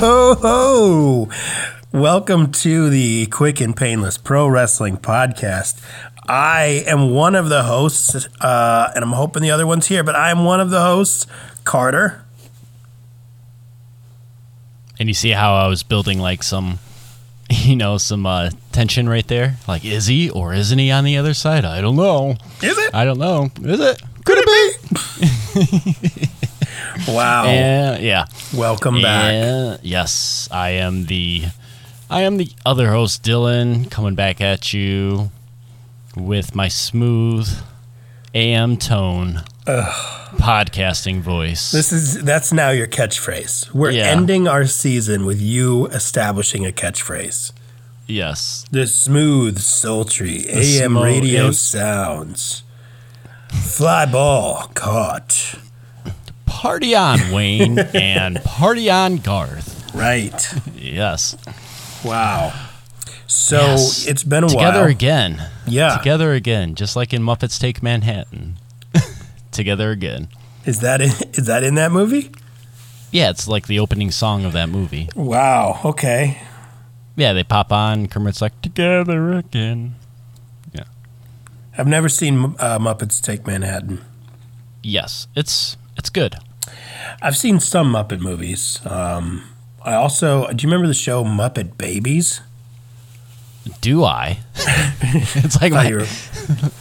ho, ho. Welcome to the Quick and Painless Pro Wrestling Podcast. I am one of the hosts, uh, and I'm hoping the other one's here, but I'm one of the hosts, Carter. And you see how I was building like some, you know, some uh, tension right there. Like, is he or isn't he on the other side? I don't know. Is it? I don't know. Is it? Could it be? wow. Yeah. Welcome back. Yes, I am the, I am the other host, Dylan, coming back at you with my smooth AM tone podcasting voice. This is that's now your catchphrase. We're Yeah. ending our season with you establishing a catchphrase. yes. The smooth, sultry AM smo- radio sounds. Fly ball caught. Party on, Wayne, and party on, Garth. Right. Yes. Wow. So Yes. it's been a Together while. Together again. Yeah. Together again, just like in Muppets Take Manhattan. Together again. Is that in, is that in that movie? Yeah, it's like the opening song of that movie. Wow. Okay. Yeah, they pop on. Kermit's like, "Together again." Yeah. I've never seen uh, Muppets Take Manhattan. Yes, it's it's good. I've seen some Muppet movies. Um, I also do you remember the show Muppet Babies? Do I? it's like my were,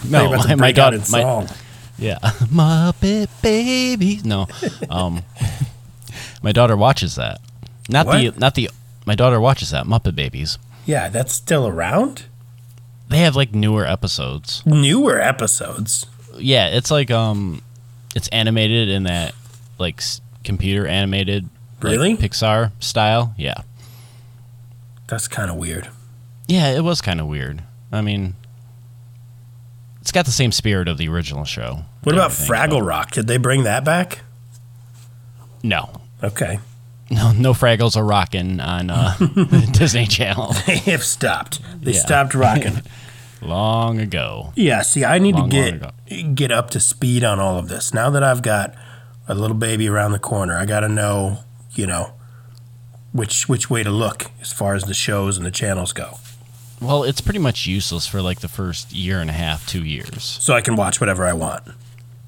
no, you were about to my, my daughter, my, song. yeah, Muppet Baby. No, um, my daughter watches that. Not the not the. My daughter watches that Muppet Babies. Yeah, that's still around. They have like newer episodes. Newer episodes. Yeah, it's like um, it's animated in that like s- computer animated, like, Really? Pixar style. Yeah, That's kind of weird. yeah, it was kind of weird. I mean, it's got the same spirit of the original show. What about Fraggle Rock? Did they bring that back? No, Okay. no, no Fraggles are rocking on uh, Disney Channel They have stopped. They Yeah. stopped rocking. Long ago. yeah, see, I need Long, to get get up to speed on all of this. Now that I've got a little baby around the corner, I got to know, you know, which which way to look as far as the shows and the channels go. Well, it's pretty much useless for like the first year and a half, two years. So I can watch whatever I want.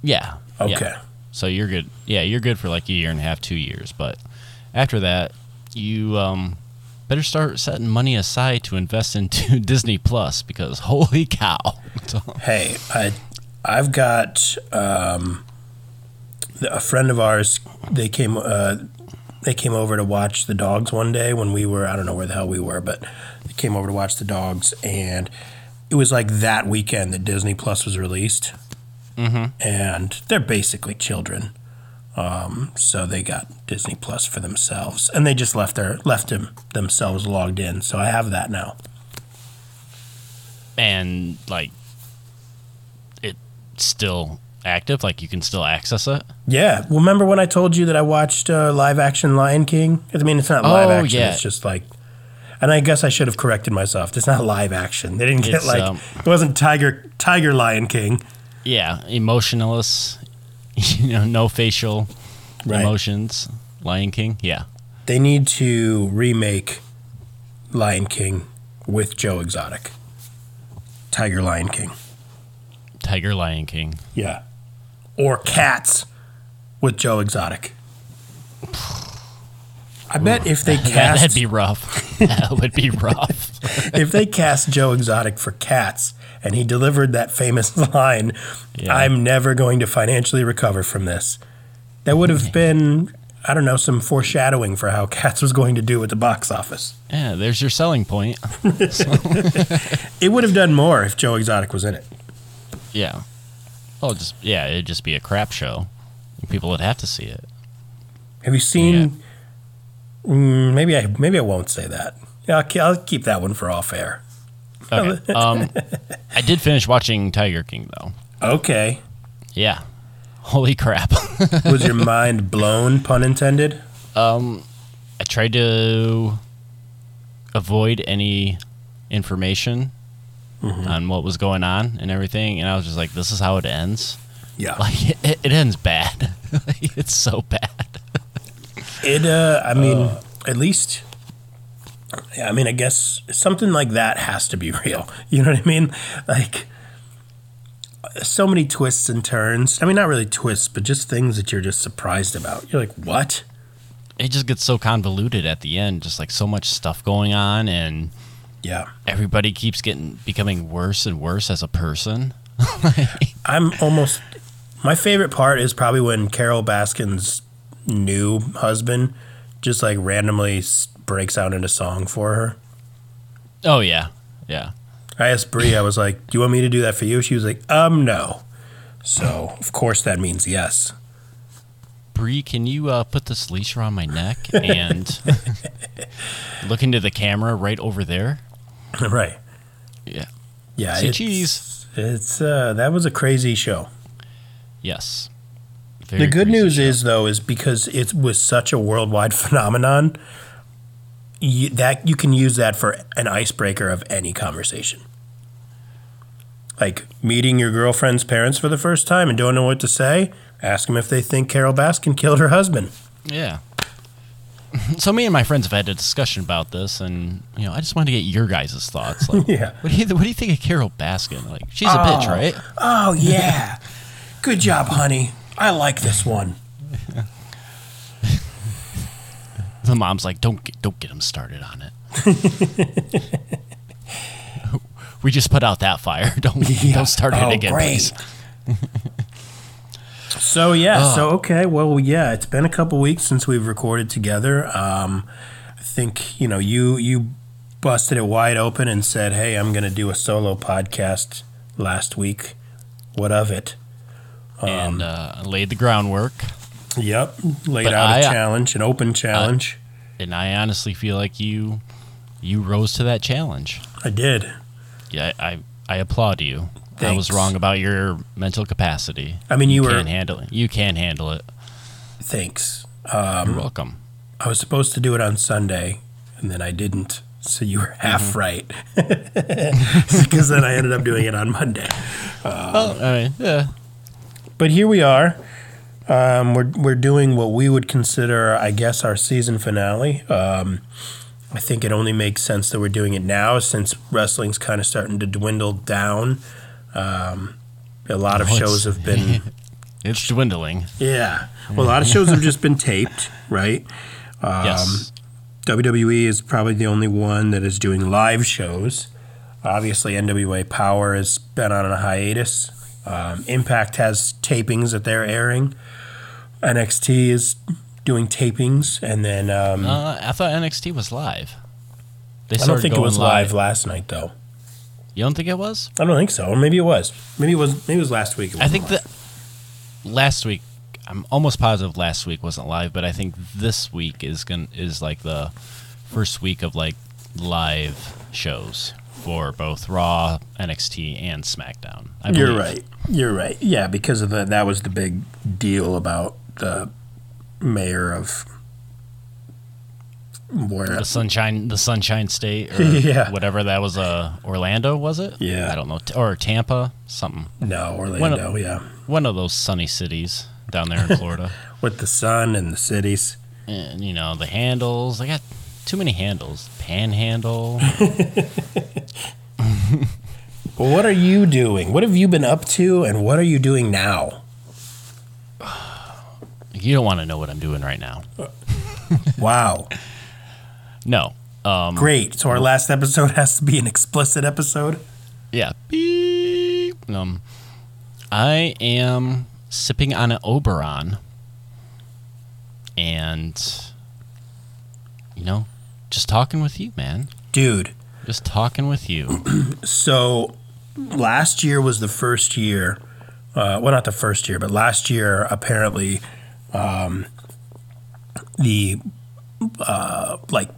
Yeah. yeah. Okay. So you're good. Yeah, you're good for like a year and a half, two years. But after that, you um, better start setting money aside to invest into Disney Plus because holy cow! Hey, I I've got um, a friend of ours. They came uh, they came over to watch the dogs one day when we were I don't know where the hell we were, but they came over to watch the dogs, and it was like that weekend that Disney Plus was released, mm-hmm. and they're basically children. Um, so they got Disney Plus for themselves, and they just left their left them themselves logged in. So I have that now. and like, it's still active. Like you can still access it. Yeah. Well, remember when I told you that I watched uh, live action Lion King? I mean, it's not live Oh, action. yeah. It's just like, and I guess I should have corrected myself. It's not live action. They didn't get It's, like um, it wasn't Tiger Tiger Lion King. Yeah, emotionless. You know, no facial Right. emotions. Lion King. Yeah. They need to remake Lion King with Joe Exotic. Tiger Lion King. Tiger Lion King. Yeah. Or Cats with Joe Exotic. I bet if they That, cast that'd be rough. that would be rough. if they cast Joe Exotic for Cats and he delivered that famous line, Yeah. I'm never going to financially recover from this, that would have been, I don't know, some foreshadowing for how Cats was going to do at the box office. Yeah, there's your selling point. It would have done more if Joe Exotic was in it. Yeah. Oh, just yeah, it'd just be a crap show. People would have to see it. Have you seen? Mm, maybe I maybe I won't say that. Yeah, I'll, I'll keep that one for off air. Okay. um, I did finish watching Tiger King though. Okay. Yeah. Holy crap. Was your mind blown? Pun intended. um, I tried to avoid any information on what was going on and everything, and I was just like, "This is how it ends." Yeah. Like it, it ends bad. Like, it's so bad. It. Uh, I mean, at least yeah, I mean, I guess something like that has to be real. You know what I mean? Like so many twists and turns. I mean, not really twists, but just things that you're just surprised about. You're like, "What?" It just gets so convoluted at the end, just like so much stuff going on and Yeah. everybody keeps getting becoming worse and worse as a person. I'm almost my favorite part is probably when Carole Baskin's new husband just like randomly breaks out into song for her. Oh yeah. Yeah. I asked Brie, I was like, "Do you want me to do that for you?" She was like, "Um, no." So of course that means yes. Bree, can you uh, put this leash around my neck and look into the camera right over there? right. Yeah. Yeah. Say it's, cheese. It's uh, that was a crazy show. Yes. The good news show. is though is because it was such a worldwide phenomenon. You, that you can use that for an icebreaker of any conversation. Like meeting your girlfriend's parents for the first time and don't know what to say. Ask them if they think Carole Baskin killed her husband. Yeah. So me and my friends have had a discussion about this, and you know, I just wanted to get your guys' thoughts. Like, Yeah. what do you what do you think of Carole Baskin? Like, she's a bitch, Oh. right? Oh yeah, good job, honey. I like this one. The mom's like, don't get, don't get him started on it. we just put out that fire. Don't don't start it Oh, again, great. please. So yeah, Oh. so okay, well yeah, it's been a couple weeks since we've recorded together. Um, I think you know you you busted it wide open and said, "Hey, I'm going to do a solo podcast." Last week, what of it? Um, and uh, laid the groundwork. Yep, laid But out a I- uh, challenge, an open challenge. And I honestly feel like you you rose to that challenge. I did. Yeah, I I applaud you. I was wrong about your mental capacity. I mean, you were- can't handle it. You can handle it. Thanks. You're welcome. I was supposed to do it on Sunday, and then I didn't. So you were half Mm-hmm. right, because then I ended up doing it on Monday. well, I mean, yeah. But here we are. Um, we're we're doing what we would consider, I guess, our season finale. Um, I think it only makes sense that we're doing it now, since wrestling's kind of starting to dwindle down. Um, a lot of Oh, shows have been, It's dwindling. yeah. Well, a lot of shows have just been taped, right? Um, yes. WWE is probably the only one that is doing live shows. Obviously, NWA Power has been on a hiatus. Um, Impact has tapings that they're airing. NXT is doing tapings, and then um, Uh, I thought NXT was live. They I don't think it was live last night, though. You don't think it was? I don't think so. Or maybe it was. Maybe it was. Maybe it was last week. it I think that last week. I'm almost positive last week wasn't live, but I think this week is going is like the first week of like live shows for both Raw, NXT, and SmackDown. You're right. You're right. Yeah, because of the that was the big deal about the mayor of where The Sunshine, the Sunshine State, or Yeah. whatever that was. Uh, Orlando was it? Yeah. I don't know, or Tampa, something. no Orlando. yeah. One of those sunny cities down there in Florida. with the sun and the cities. and you know the handles. I got too many handles. Panhandle. Well, what are you doing? What have you been up to, and what are you doing now? you don't want to know what I'm doing right now. Wow, No. Um. great! So our last episode has to be an explicit episode. Yeah. Beep. Um. I am sipping on an Oberon, and you know, just talking with you, man. Dude, Just talking with you. so last year was the first year. Uh, well, not the first year, but last year apparently, um, the uh, like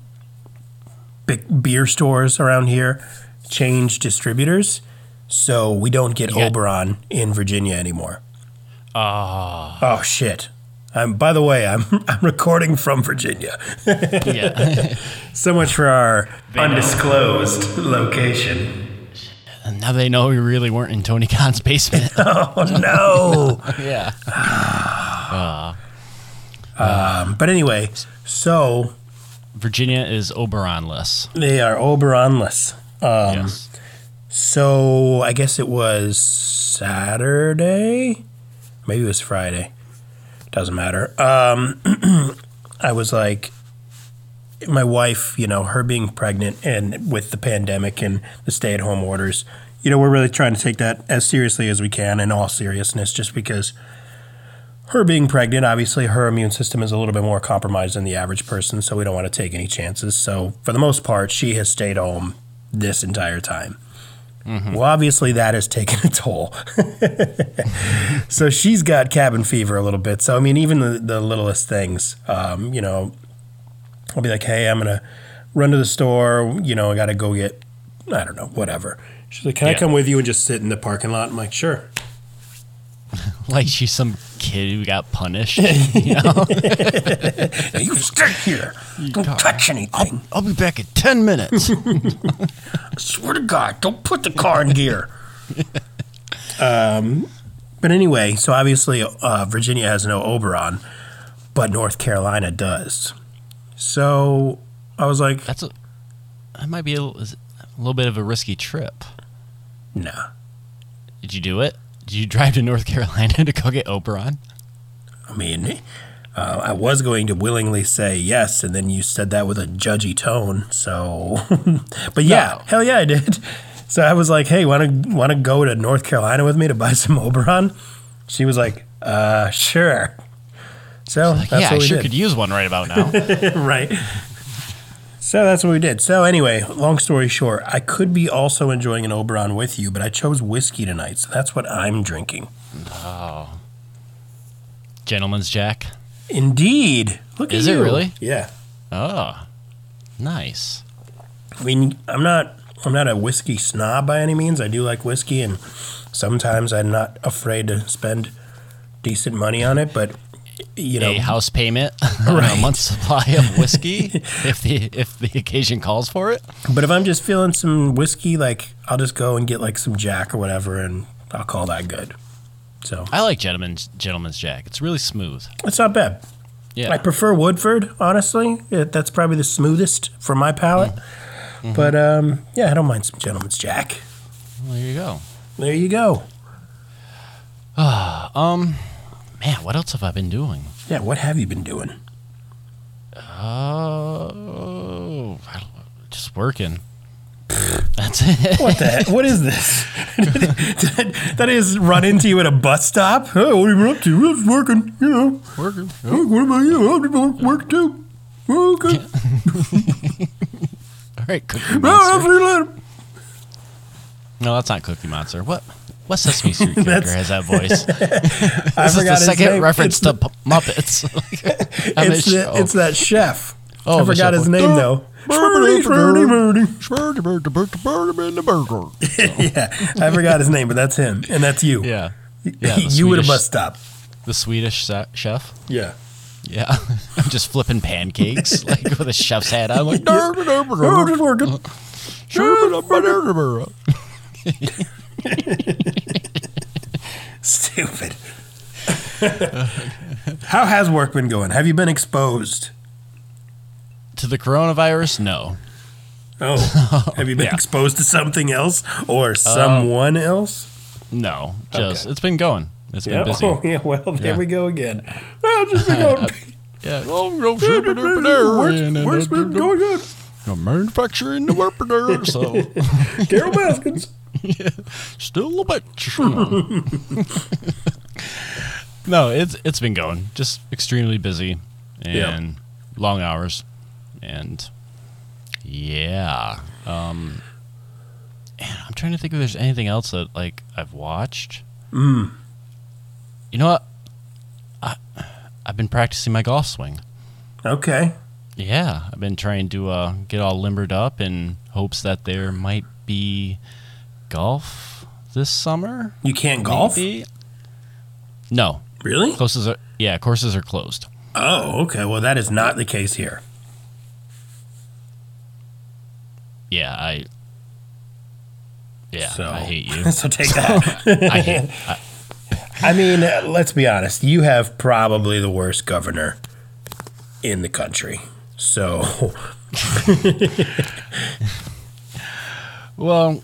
big beer stores around here changed distributors, so we don't get got- Oberon in Virginia anymore. Ah. Oh shit! I'm, by the way, I'm I'm recording from Virginia. yeah. So much for our undisclosed location. and now they know we really weren't in Tony Khan's basement. Oh no! yeah. um, but anyway, so Virginia is Oberonless. They are Oberonless. Um, yes. So I guess it was Saturday. Maybe it was Friday. Doesn't matter. Um, I was like, my wife, you know, her being pregnant and with the pandemic and the stay at home orders, you know, we're really trying to take that as seriously as we can in all seriousness, just because her being pregnant, obviously her immune system is a little bit more compromised than the average person, so we don't want to take any chances. So for the most part, she has stayed home this entire time. Well, obviously that has taken a toll. so she's got cabin fever a little bit. So I mean, even the, the littlest things, um, you know, I'll be like, hey, I'm gonna run to the store. You know, I got to go get, I don't know, whatever. She's like, can I come with you and just sit in the parking lot? I'm like, sure. Like she's some kid who got punished. you know? You stay here. Don't God. touch anything. I'll be back in 10 minutes. I swear to God, don't put the car in gear. um, but anyway, so obviously uh, Virginia has no Oberon, but North Carolina does. So I was like, That's a, that might be a, little- a little bit of a risky trip. nah. Did you do it? Did you drive to North Carolina to go get Oberon? I mean, uh, I was going to willingly say yes, and then you said that with a judgy tone. So, but yeah, No. hell yeah, I did. So I was like, "Hey, want to want to go to North Carolina with me to buy some Oberon?" She was like, "Uh, sure." So Like, that's yeah, I what we sure did. could use one right about now. right. So that's what we did. So anyway, long story short, I could be also enjoying an Oberon with you, but I chose whiskey tonight, so that's what I'm drinking. Oh, gentleman's Jack. Indeed. Look Is at it you. really? Yeah. Oh, nice. I mean, I'm not I'm not a whiskey snob by any means. I do like whiskey, and sometimes I'm not afraid to spend decent money on it. But you know, a house payment on a Right. month's supply of whiskey if the if the occasion calls for it. but if I'm just feeling some whiskey, like I'll just go and get like some Jack or whatever, and I'll call that good. So I like Gentleman's Gentleman's Jack. It's really smooth. it's not bad. Yeah. I prefer Woodford, honestly. It, that's probably the smoothest for my palate. Mm-hmm. But um, yeah, I don't mind some Gentleman's Jack. Well, there you go. There you go. Um, man, what else have I been doing? Yeah, what have you been doing? Oh, I don't- just working. That's it. What the heck? What is this? that, that is run into you at a bus stop? Oh, what are you up to? Just working, you know. Working. Oh, What about you? I'll work, work too. Okay. All right, Cookie Monster. see you later. No, that's not Cookie Monster. What? What Sesame Street character has that voice? I This is the second name. reference it's to P- Muppets. It's, the, it's that chef. Oh, I forgot his name, though. Yeah, I forgot his name, but that's him. And that's you. yeah. Yeah, you a Swedish- bus stop. The Swedish chef. Yeah. Yeah, I'm just flipping pancakes like with a chef's hat on. Like. Stupid. How has work been going? Have you been exposed? to the coronavirus? No. Oh, have you been Yeah. exposed to something else or um, someone else? No. Just Okay. it's been going. It's been busy. Oh, yeah. Well, there Yeah. we go again. Well, just been going. Yeah. Work's been going good. manufacturing the work so Carole Baskins. Yeah, still a bitch. no, it's it's been going. Just extremely busy and Yeah. long hours, and yeah. Um, and I'm trying to think if there's anything else that like I've watched. Mm. You know what? I I've been practicing my golf swing. Okay. Yeah, I've been trying to uh, get all limbered up in hopes that there might be golf this summer. You can't golf? Maybe? No, Really? courses are yeah, courses are closed. Oh, okay. Well, that is not the case here. Yeah, I. Yeah, So I hate you. so take that. I hate. I, I mean, let's be honest. You have probably the worst governor in the country. So, Well,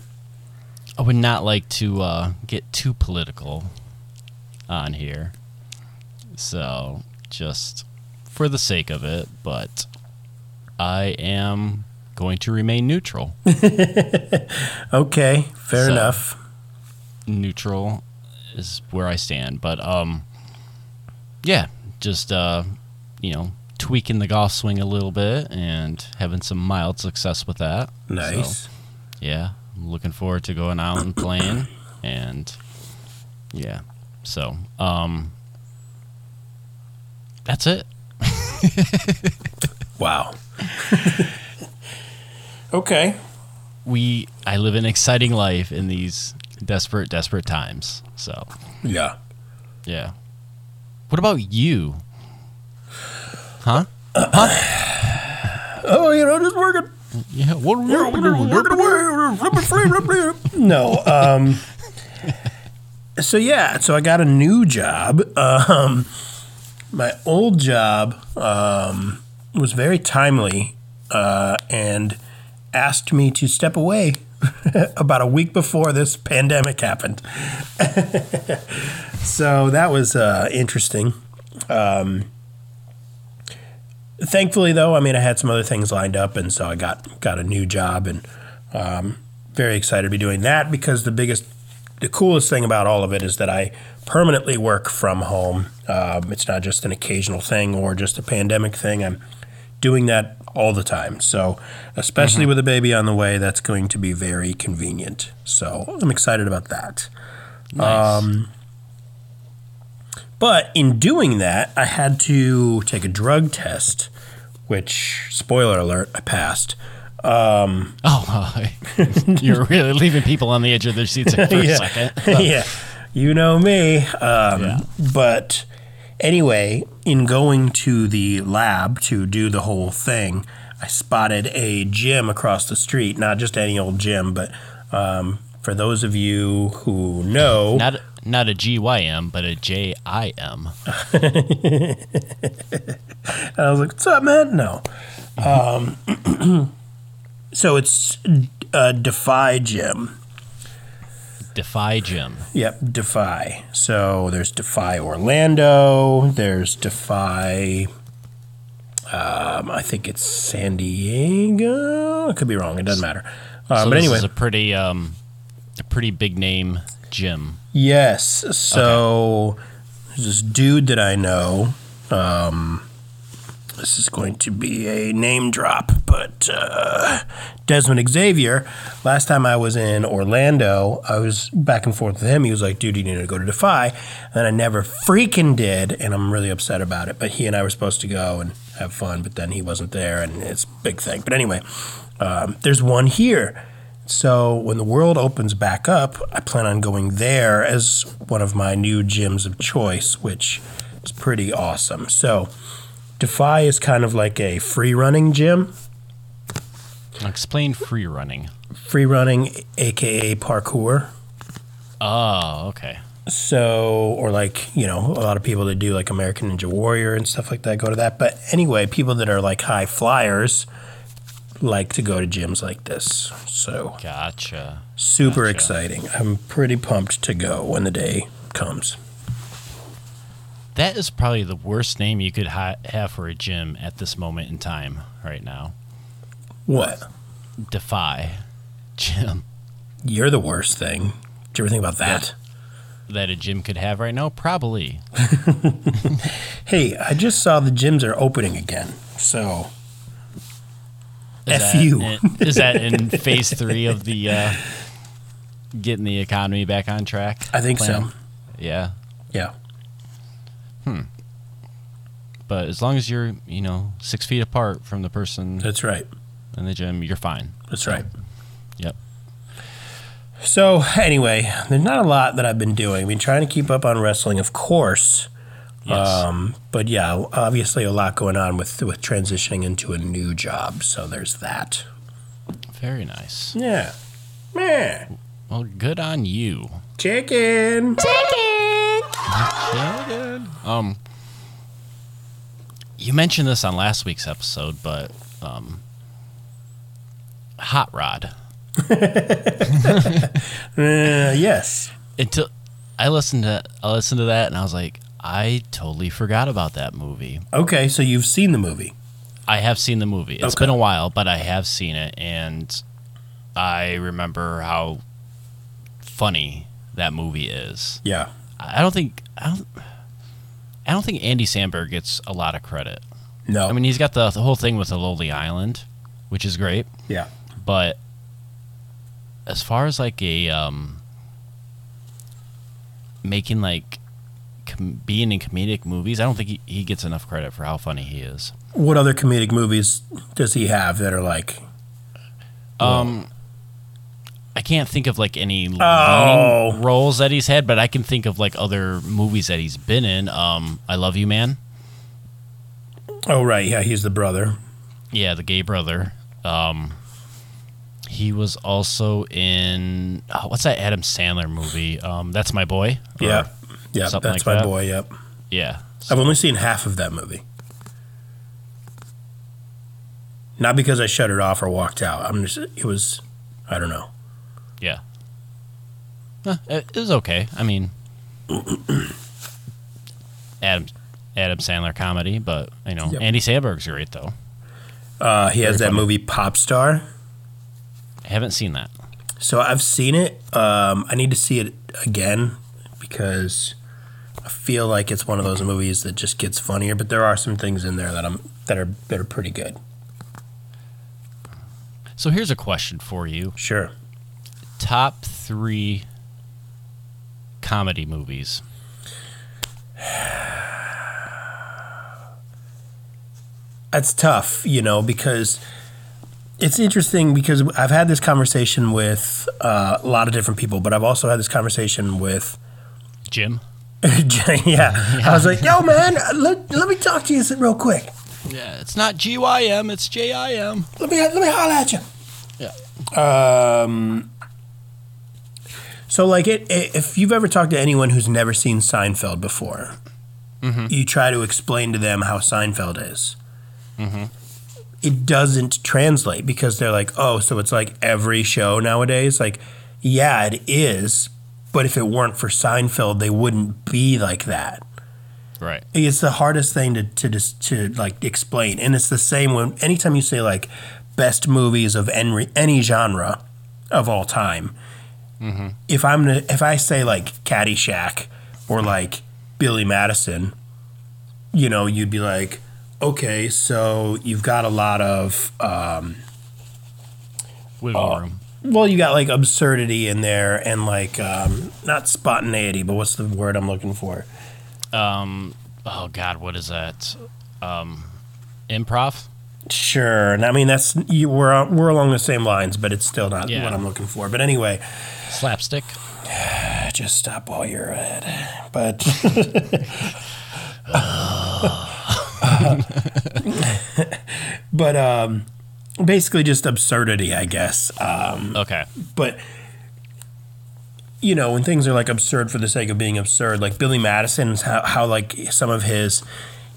I would not like to uh, get too political on here. So, just for the sake of it, but I am going to remain neutral. okay, fair So- enough. neutral is where I stand. But um, yeah, just uh, you know, tweaking the golf swing a little bit and having some mild success with that. Nice. So, yeah, I'm looking forward to going out and playing, and yeah, so um, that's it. Wow. okay. We I live an exciting life in these desperate, desperate times. So Yeah. yeah. What about you? Huh? Oh, you know, just working. Yeah. What? Are working. we doing? No. Um, so yeah, so I got a new job. Um, my old job um, was very timely uh, and asked me to step away about a week before this pandemic happened. so that was uh, interesting. Um, thankfully, though, I mean, I had some other things lined up, and so I got got a new job, and um, very excited to be doing that because the biggest, the coolest thing about all of it is that I permanently work from home. Um, it's not just an occasional thing or just a pandemic thing. I'm doing that all the time. So, especially with a baby on the way, that's going to be very convenient. So, I'm excited about that. Nice. But in doing that, I had to take a drug test, which, spoiler alert, I passed. Um, oh, you're really leaving people on the edge of their seats for a yeah. second. yeah, you know me. Um, Yeah. But anyway, in going to the lab to do the whole thing, I spotted a gym across the street. Not just any old gym, but um, for those of you who know, Not not a GYM, but a JIM. And I was like, "What's up, man?" No. Um, so it's uh, Defy Gym. Defy Gym. Yep, Defy. So there's Defy Orlando. There's Defy. Um, I think it's San Diego. I could be wrong. It doesn't matter. Uh, so but this anyway, is a pretty um, a pretty big name gym. Yes. So there's this dude that I know. Um, this is going to be a name drop, but uh, Desmond Xavier. Last time I was in Orlando, I was back and forth with him. He was like, "Dude, you need to go to Defy," and I never freaking did, and I'm really upset about it. But he and I were supposed to go and have fun, but then he wasn't there, and it's a big thing. But anyway, um, there's one here. So when the world opens back up, I plan on going there as one of my new gyms of choice, which is pretty awesome. So Defy is kind of like a free running gym. Explain free running. Free running, aka parkour. Oh, okay. So, or like, you know, a lot of people that do like American Ninja Warrior and stuff like that go to that. But anyway, people that are like high flyers like to go to gyms like this. So, Gotcha. super Gotcha. exciting. I'm pretty pumped to go when the day comes. That is probably the worst name you could ha- have for a gym at this moment in time, right now. What? Defy Gym. You're the worst thing. Did you ever think about that? That a gym could have right now? Probably. Hey, I just saw the gyms are opening again. So, F that you. in- is that in phase three of the uh, getting the economy back on track? I think plan? so. Yeah. Yeah. Hmm. But as long as you're, you know, six feet apart from the person That's right. in the gym, you're fine. That's right. Yep. So, anyway, there's not a lot that I've been doing. I've been trying to keep up on wrestling, of course. Yes. Um, but yeah, obviously a lot going on with with transitioning into a new job. So there's that. Very nice. Yeah. Man. Well, good on you. Chicken. Chicken. Um, you mentioned this on last week's episode, but um, Hot Rod. Uh, yes. Until I listened to I listened to that and I was like, I totally forgot about that movie. Okay, so you've seen the movie. I have seen the movie. It's Okay. been a while, but I have seen it, and I remember how funny that movie is. Yeah. I don't think I don't. I don't think Andy Samberg gets a lot of credit. No. I mean, he's got the, the whole thing with the Lonely Island, which is great. yeah. But as far as like a um, making like com- being in comedic movies, I don't think he, he gets enough credit for how funny he is. What other comedic movies does he have that are like? Um, I can't think of like any Oh. roles that he's had, but I can think of like other movies that he's been in. Um, I Love You, Man. Oh right, yeah, he's the brother. Yeah, the gay brother. Um, he was also in oh, what's that Adam Sandler movie? Um, That's my boy. Or- Yeah. Yeah, that's like my that. boy. Yep. yeah. I've only seen half of that movie. Not because I shut it off or walked out. I'm just it was I don't know. Yeah. It it was okay. I mean, Adam Adam Sandler comedy, but you know, Yep. Andy Samberg's great though. Uh, he has Very that funny. movie Pop Star. I haven't seen that. So I've seen it. Um, I need to see it again because I feel like it's one of those movies that just gets funnier. But there are some things in there that I'm that are that are pretty good. So here's a question for you: Sure. Top three comedy movies. That's tough, you know, because it's interesting because I've had this conversation with uh, a lot of different people, but I've also had this conversation with Jim. yeah. I was like, yo, man, let, let me talk to you real quick. Yeah, it's not G Y M, it's J I M. Let me let me holler at you. Yeah. Um. So, like, it, it, if you've ever talked to anyone who's never seen Seinfeld before, you try to explain to them how Seinfeld is. Mhm. It doesn't translate because they're like, oh, so it's like every show nowadays. Like, yeah, it is, but if it weren't for Seinfeld, they wouldn't be like that. Right. It's the hardest thing to to just to like explain, and it's the same when anytime you say like best movies of any any genre of all time. If I'm gonna, if I say like Caddyshack or like Billy Madison, you know, you'd be like, okay, so you've got a lot of um, Wiggle Oh. room. Well, you got like absurdity in there and like um, not spontaneity, but what's the word I'm looking for? Um. Oh God, what is that? Um, improv. Sure, and I mean that's you, we're we're along the same lines, but it's still not Yeah. what I'm looking for. But anyway, Slapstick. just stop while you're ahead. But but um, basically just absurdity, I guess. Um, Okay. but you know when things are like absurd for the sake of being absurd like billy madison's how, how like some of his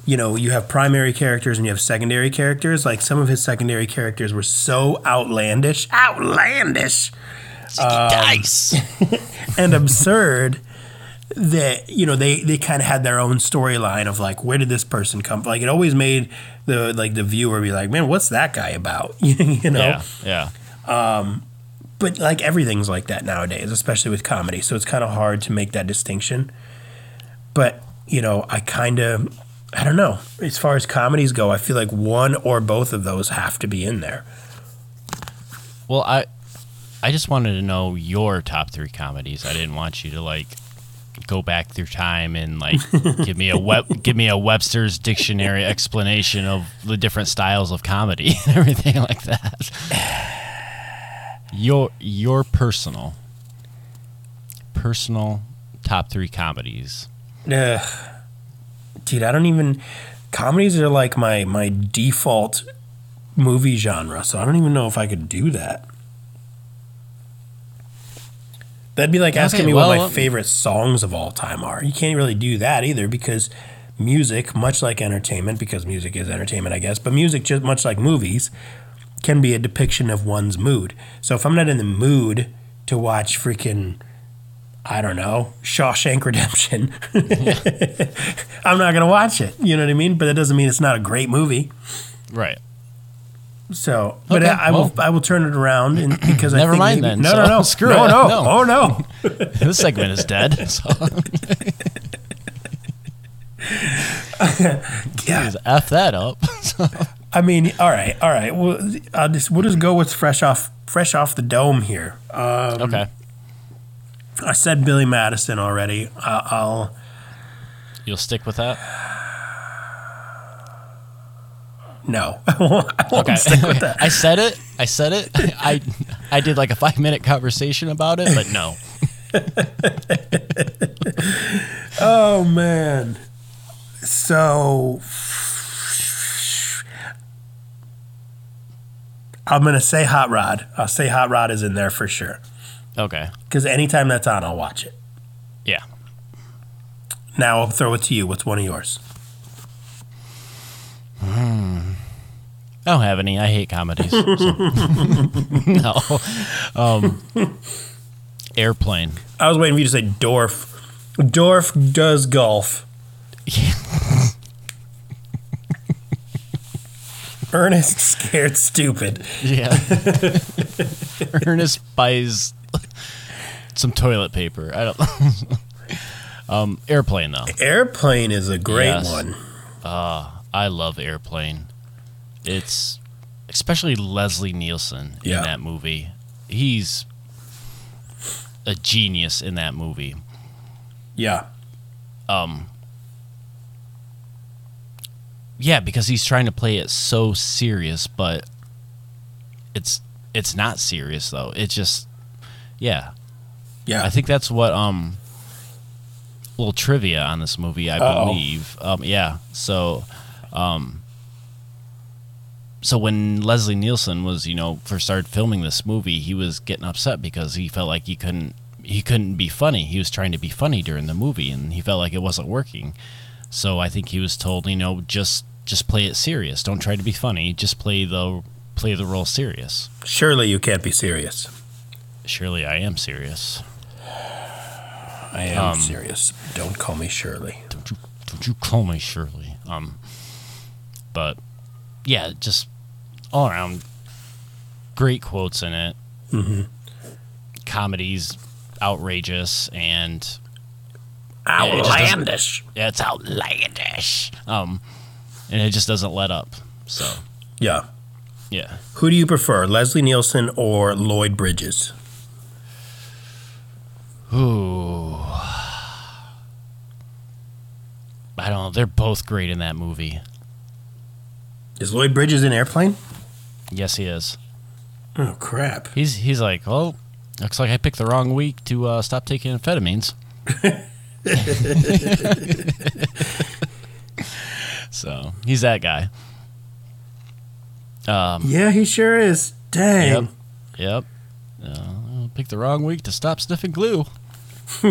you know you have primary characters and you have secondary characters like some of his secondary characters were so outlandish outlandish Dice. and absurd that you know they they kind of had their own storyline of like where did this person come from like it always made the like the viewer be like man what's that guy about you know Yeah. Yeah. Um, but like everything's like that nowadays, especially with comedy. So it's kind of hard to make that distinction. But you know, I kind of, I don't know. As far as comedies go, I feel like one or both of those have to be in there. Well, I I just wanted to know your top three comedies. I didn't want you to like go back through time and like give me a web give me a Webster's dictionary explanation of the different styles of comedy and everything like that. Your your personal personal top three comedies. Ugh. Dude, I don't even. Comedies are like my my default movie genre, so I don't even know if I could do that. That'd be like asking Okay, me what my um, favorite songs of all time are. You can't really do that either because music, much like entertainment, because music is entertainment, I guess, but music, just much like movies, can be a depiction of one's mood. So if I'm not in the mood to watch freaking, I don't know, Shawshank Redemption, I'm not going to watch it. You know what I mean? But that doesn't mean it's not a great movie. Right. So, but Okay, I, I will. I will turn it around and because I Never think mind maybe- then. No, So, no, no, screw no, it. no, No. oh no. this segment is dead. So Yeah, just f that up. I mean, all right, all right. Well, I'll just we'll just go with fresh off fresh off the dome here. Um, okay. I said Billy Madison already. I, I'll You'll stick with that. No. I won't, I won't Okay. stick with that. I said it. I said it. I I did like a five minute conversation about it, but no. Oh man. So I'm gonna say Hot Rod. I'll say Hot Rod is in there for sure. Okay. Because anytime that's on, I'll watch it. Yeah. Now I'll throw it to you. What's one of yours? Don't have any. I hate comedies. so. no. Um, airplane. I was waiting for you to say Dorf. Dorf does golf. Ernest scared stupid. Yeah. Ernest buys some toilet paper. I don't. um, airplane though. Airplane is a great Yes. one. I love airplane. It's especially Leslie Nielsen Yeah. in that movie. He's a genius in that movie. Yeah. Um Yeah, because he's trying to play it so serious, but it's it's not serious though. It's just yeah. Yeah. I think that's what um little trivia on this movie, I Uh-oh. believe. Um yeah. So um so when Leslie Nielsen was, you know, first started filming this movie, he was getting upset because he felt like he couldn't he couldn't be funny. He was trying to be funny during the movie and he felt like it wasn't working. So I think he was told, you know, just just play it serious. Don't try to be funny. Just play the play the role serious. Surely you can't be serious. Surely I am serious. I am Um, serious. Don't call me Shirley. don't you don't you call me Shirley. Um but yeah, just all around great quotes in it. Mm-hmm. Comedy's outrageous and it Outlandish. yeah, it's outlandish. Um and it just doesn't let up. So Yeah. yeah. Who do you prefer, Leslie Nielsen or Lloyd Bridges? Ooh. I don't know. They're both great in that movie. Is Lloyd Bridges in Airplane? Yes, he is. Oh crap! He's he's like, well, looks like I picked the wrong week to uh, stop taking amphetamines. so he's that guy. Um, Yeah, he sure is. Dang. yep. Uh, picked the wrong week to stop sniffing glue.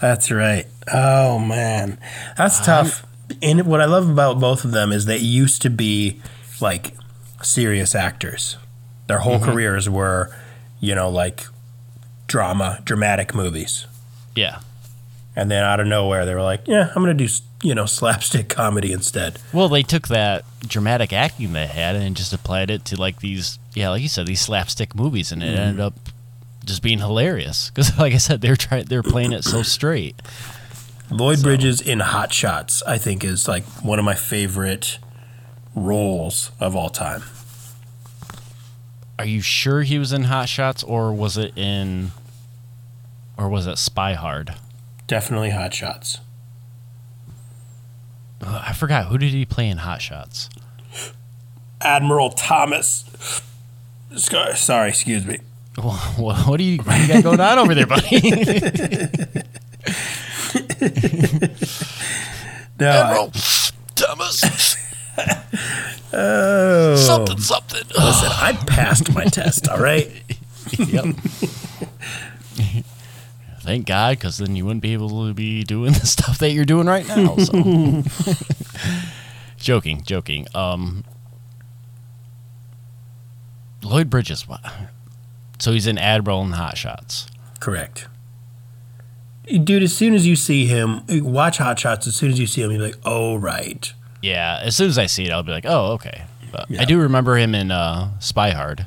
That's right. Oh man, that's tough. And what I love about both of them is they used to be like serious actors. Their whole mm-hmm. careers were, you know, like drama, dramatic movies. Yeah. And then out of nowhere, they were like, "Yeah, I'm gonna do you know slapstick comedy instead." Well, they took that dramatic acting they had and just applied it to like these, yeah, like you said, these slapstick movies, and it mm-hmm. ended up just being hilarious. Because, like I said, they're trying, they're playing it so straight. Lloyd So- Bridges in Hot Shots, I think, is like one of my favorite roles of all time. Are you sure he was in Hot Shots, or was it in, or was it Spy Hard? Definitely Hot Shots. Uh, I forgot who did he play in Hot Shots. Admiral Thomas. Sorry, excuse me. What, what do you, what do you got going on over there, buddy? No, I- Thomas, oh, something, something. Listen, I passed my test. All right. Yep. thank God, because then you wouldn't be able to be doing the stuff that you're doing right now. So, joking, joking. Um, Lloyd Bridges, what? So he's an admiral in Hot Shots. Correct. Dude, as soon as you see him, watch Hot Shots. As soon as you see him, you're like, oh right. Yeah, as soon as I see it, I'll be like, oh okay. But Yeah. I do remember him in uh, Spy Hard,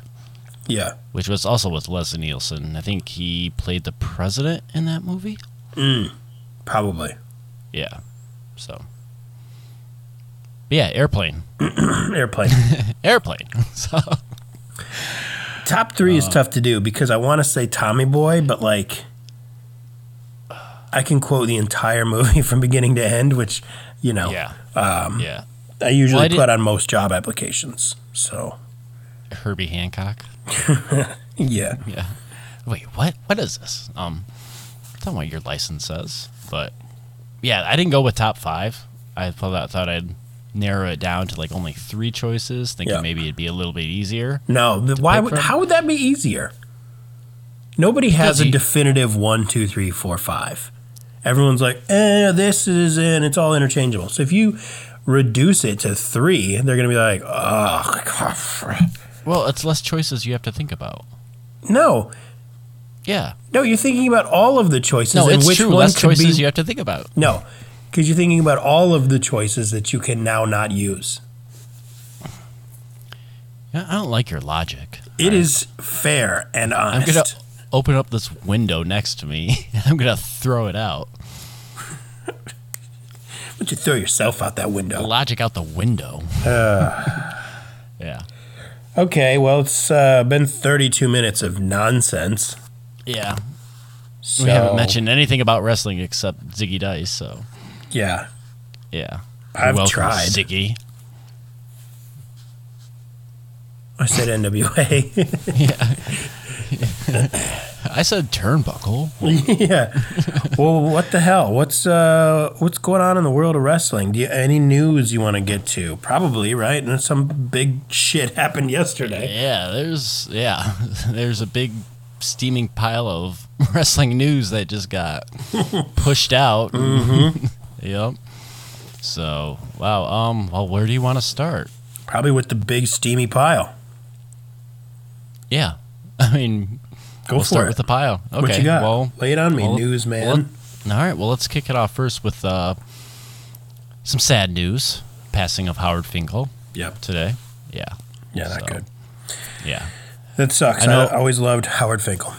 Yeah. which was also with Leslie Nielsen. I think he played the president in that movie. Probably. Yeah. So. But yeah, airplane. Airplane. Airplane. so Top three Uh. is tough to do because I want to say Tommy Boy, but like, I can quote the entire movie from beginning to end, which, you know, yeah. um, yeah. I usually Well, I put on most job applications. So, Herbie Hancock. yeah. Yeah. Wait, what? What is this? Um, I don't know what your license says, but yeah, I didn't go with top five. I thought thought I'd narrow it down to like only three choices, thinking Yeah. maybe it'd be a little bit easier. No, the, why would, from? how would that be easier? Nobody has Because a you- definitive one, two, three, four, five. Everyone's like, eh, this is in, it's all interchangeable. So if you reduce it to three, they're going to be like, oh, Well, it's less choices you have to think about. no. Yeah. No, you're thinking about all of the choices. No, it's which true. Less choices be, you have to think about. No, because you're thinking about all of the choices that you can now not use. I don't like your logic. It is fair and I'm honest. Open up this window next to me. I'm gonna throw it out. But you throw yourself out that window. Logic out the window. Uh. yeah. Okay, well, it's uh, been 32 minutes of nonsense. Yeah. So, We haven't mentioned anything about wrestling except Zicky Dice, so Yeah, yeah. I've welcome, tried. Zicky. I said NWA. I said turnbuckle. yeah. Well, what the hell? What's uh, what's going on in the world of wrestling? Do you any news you want to get to? Probably right. And some big shit happened yesterday. Yeah, there's yeah, there's a big steaming pile of wrestling news that just got pushed out. Mm-hmm. yep. So wow. Um. Well, where do you want to start? Probably with the big steamy pile. Yeah. I mean, Go we'll for start it. with the pile. Okay. what you got? Well, Lay it on me, well, newsman. well, all right. Well, let's kick it off first with uh, some sad news. Passing of Howard Finkel yep. today. Yeah. Yeah, not So, good. Yeah. That sucks. I, know- I always loved Howard Finkel.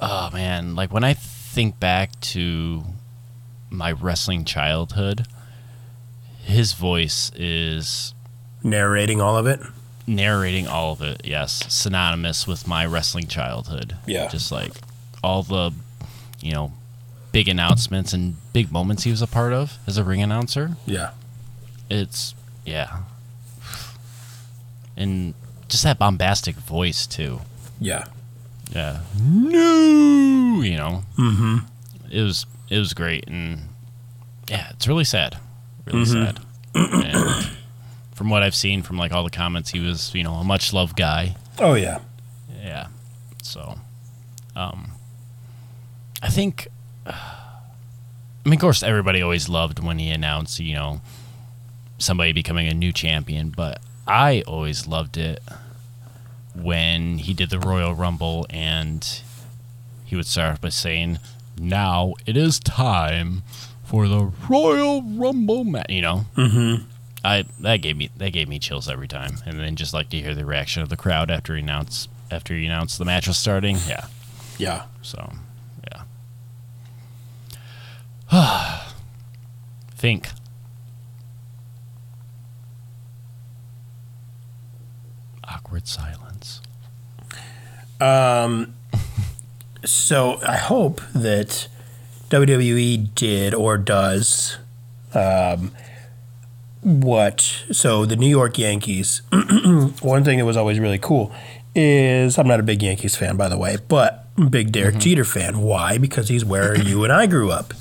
Oh man, like when I think back to my wrestling childhood, his voice is Narrating all of it. Narrating all of it. Yes, synonymous with my wrestling childhood. Yeah. just like all the, you know, big announcements and big moments he was a part of as a ring announcer. Yeah. It's yeah, and just that bombastic voice too. Yeah. Yeah. No, you know. Mm-hmm. It was it was great and yeah, it's really sad. Really Mm-hmm. sad. from what I've seen from like all the comments, he was, you know, a much loved guy. Oh yeah. Yeah. So um I think I mean of course everybody always loved when he announced, you know, somebody becoming a new champion, but I always loved it when he did the Royal Rumble and he would start off by saying, "Now it is time for the Royal Rumble match." You know, Mm-hmm. I that gave me that gave me chills every time, and then just like to hear the reaction of the crowd after he announced after he announced the match was starting. Yeah, Yeah. so yeah. Think. Awkward silence. Um, so I hope that WWE did or does um, what. So the New York Yankees. one thing that was always really cool is I'm not a big Yankees fan, by the way, but I'm a big Derek Jeter fan. Why? Because he's where you and I grew up.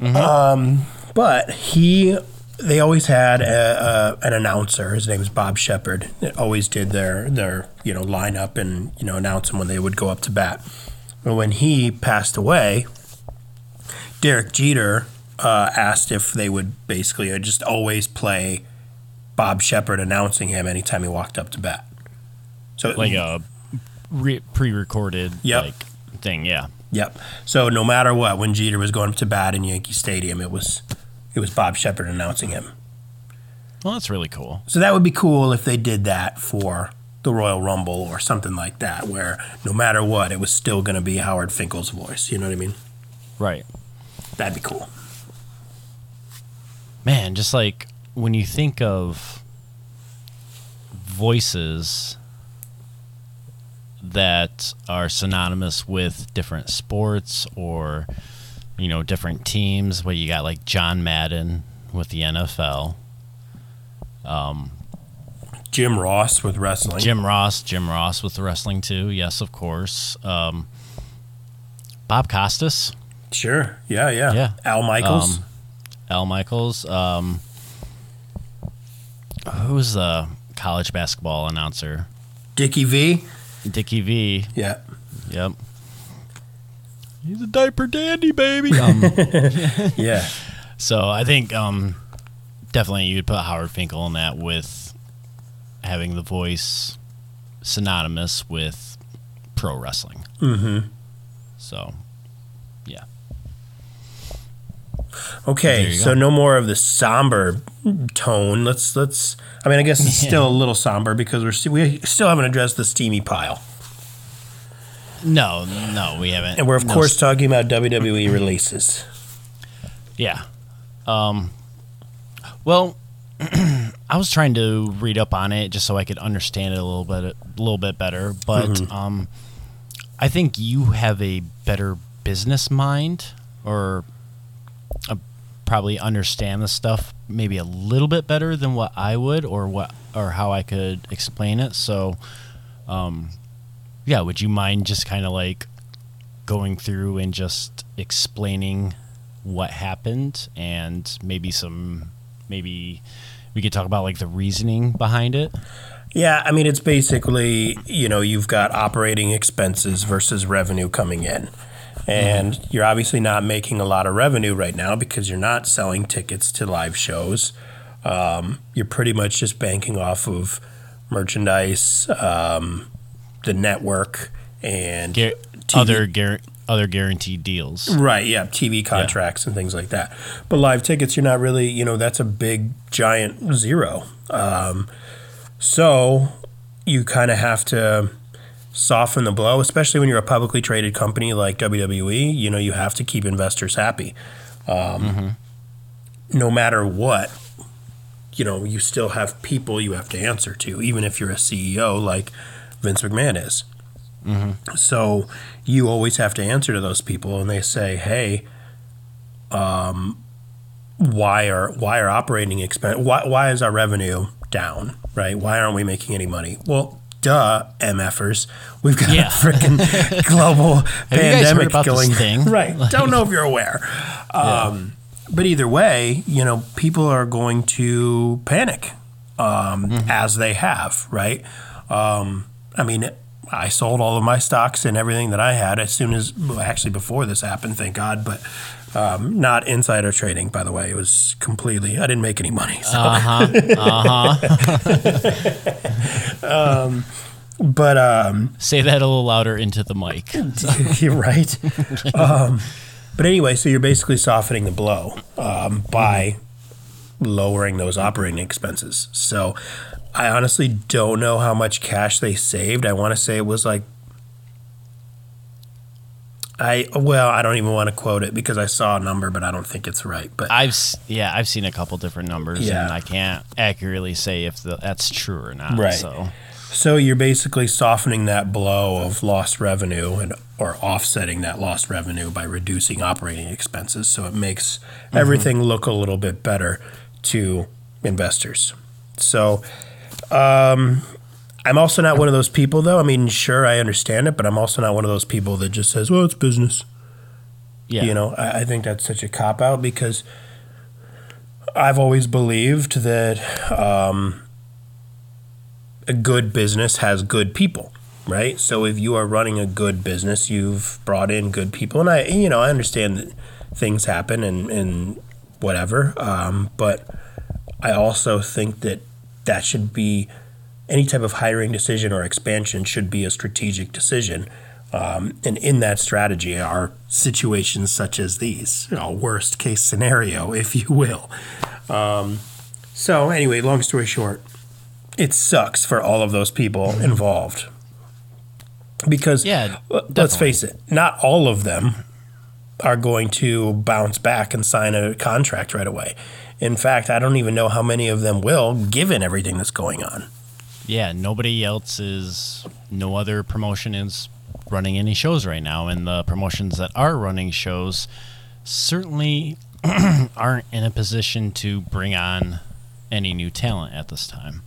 Um, but he they always had a, a, an announcer. His name is Bob Sheppard. That always did their their you know lineup and you know announce them when they would go up to bat. But when he passed away, Derek Jeter uh, asked if they would basically uh, just always play Bob Sheppard announcing him anytime he walked up to bat. So Like a re- pre-recorded Yep. like thing. Yeah. Yep. So no matter what, when Jeter was going up to bat in Yankee Stadium, it was it was Bob Sheppard announcing him. Well, that's really cool. So that would be cool if they did that for the Royal Rumble or something like that, where no matter what, it was still going to be Howard Finkel's voice. You know what I mean? Right. That'd be cool. Man, just like when you think of voices that are synonymous with different sports or you know different teams where you got like John Madden with the NFL, um Jim Ross with wrestling. Jim Ross, Jim Ross with the wrestling too. Yes, of course. Um, Bob Costas, Sure. Yeah, yeah. Yeah. Al Michaels. Um, Al Michaels. Um, who's the college basketball announcer? Dickie V. Dickie V. Yeah. Yep. He's a diaper dandy, baby. Um, Yeah. so I think um, definitely you'd put Howard Finkel in that with having the voice synonymous with pro wrestling. mm-hmm. So, yeah. There Okay, so go. no more of the somber tone. Let's let's. I mean, I guess it's Yeah. still a little somber because we're st- we still haven't addressed the steamy pile, No, no, we haven't. and we're of No course talking about WWE releases. Yeah. Um, well, I was trying to read up on it just so I could understand it a little bit, a little bit better. But um, I think you have a better business mind, or uh, probably understand the stuff maybe a little bit better than what I would, or what, or how I could explain it. So, um, yeah, would you mind just kind of like going through and just explaining what happened and maybe some maybe we could talk about like the reasoning behind it Yeah, I mean, it's basically, you know, you've got operating expenses versus revenue coming in. And you're obviously not making a lot of revenue right now because you're not selling tickets to live shows. Um, you're pretty much just banking off of merchandise, um, the network, and Gar- TV other gar- other guaranteed deals Right, yeah, TV contracts and things like that. But live tickets, you're not really, you know, that's a big giant zero. Um, so you kind of have to soften the blow, especially when you're a publicly traded company like WWE. You know, you have to keep investors happy. Um, No matter what, you know, you still have people you have to answer to, even if you're a CEO like Vince McMahon is. So you always have to answer to those people, and they say, "Hey, um, why are why are operating expense why why is our revenue down? Right? Why aren't we making any money? Well." Duh, MFers. We've got Yeah. a freaking global you guys heard pandemic going. thing? Right. Like- Don't know if you're aware. Um, But either way, you know, people are going to panic um, as they have, right? Um, I mean, I sold all of my stocks and everything that I had as soon as, well, actually, before this happened, thank God. But um, not insider trading, by the way. It was completely, I didn't make any money. So. uh-huh uh-huh But um, say that a little louder into the mic You're right. um, but anyway, so you're basically softening the blow um, by lowering those operating expenses. So I honestly don't know how much cash they saved. I want to say it was like. I well, I don't even want to quote it because I saw a number, but I don't think it's right. But i've yeah i've seen a couple different numbers Yeah. and i can't accurately say if the, that's true or not Right. so So you're basically softening that blow of lost revenue and or offsetting that lost revenue by reducing operating expenses. So it makes everything look a little bit better to investors. So um, I'm also not one of those people though. I mean, sure, I understand it, but I'm also not one of those people that just says, "Well, it's business." yeah You know, I, I think that's such a cop out because I've always believed that um, a good business has good people. right? So if you are running a good business, you've brought in good people, and I, you know, I understand that things happen and and whatever, um, but I also think that that should be any type of hiring decision or expansion should be a strategic decision. Um, and in that strategy are situations such as these, you know, worst case scenario, if you will. Um, so, anyway, long story short, it sucks for all of those people involved. Because, Yeah, let's face it, not all of them are going to bounce back and sign a contract right away. In fact, I don't even know how many of them will, given everything that's going on. Yeah, nobody else is, no other promotion is running any shows right now, and the promotions that are running shows certainly aren't in a position to bring on any new talent at this time.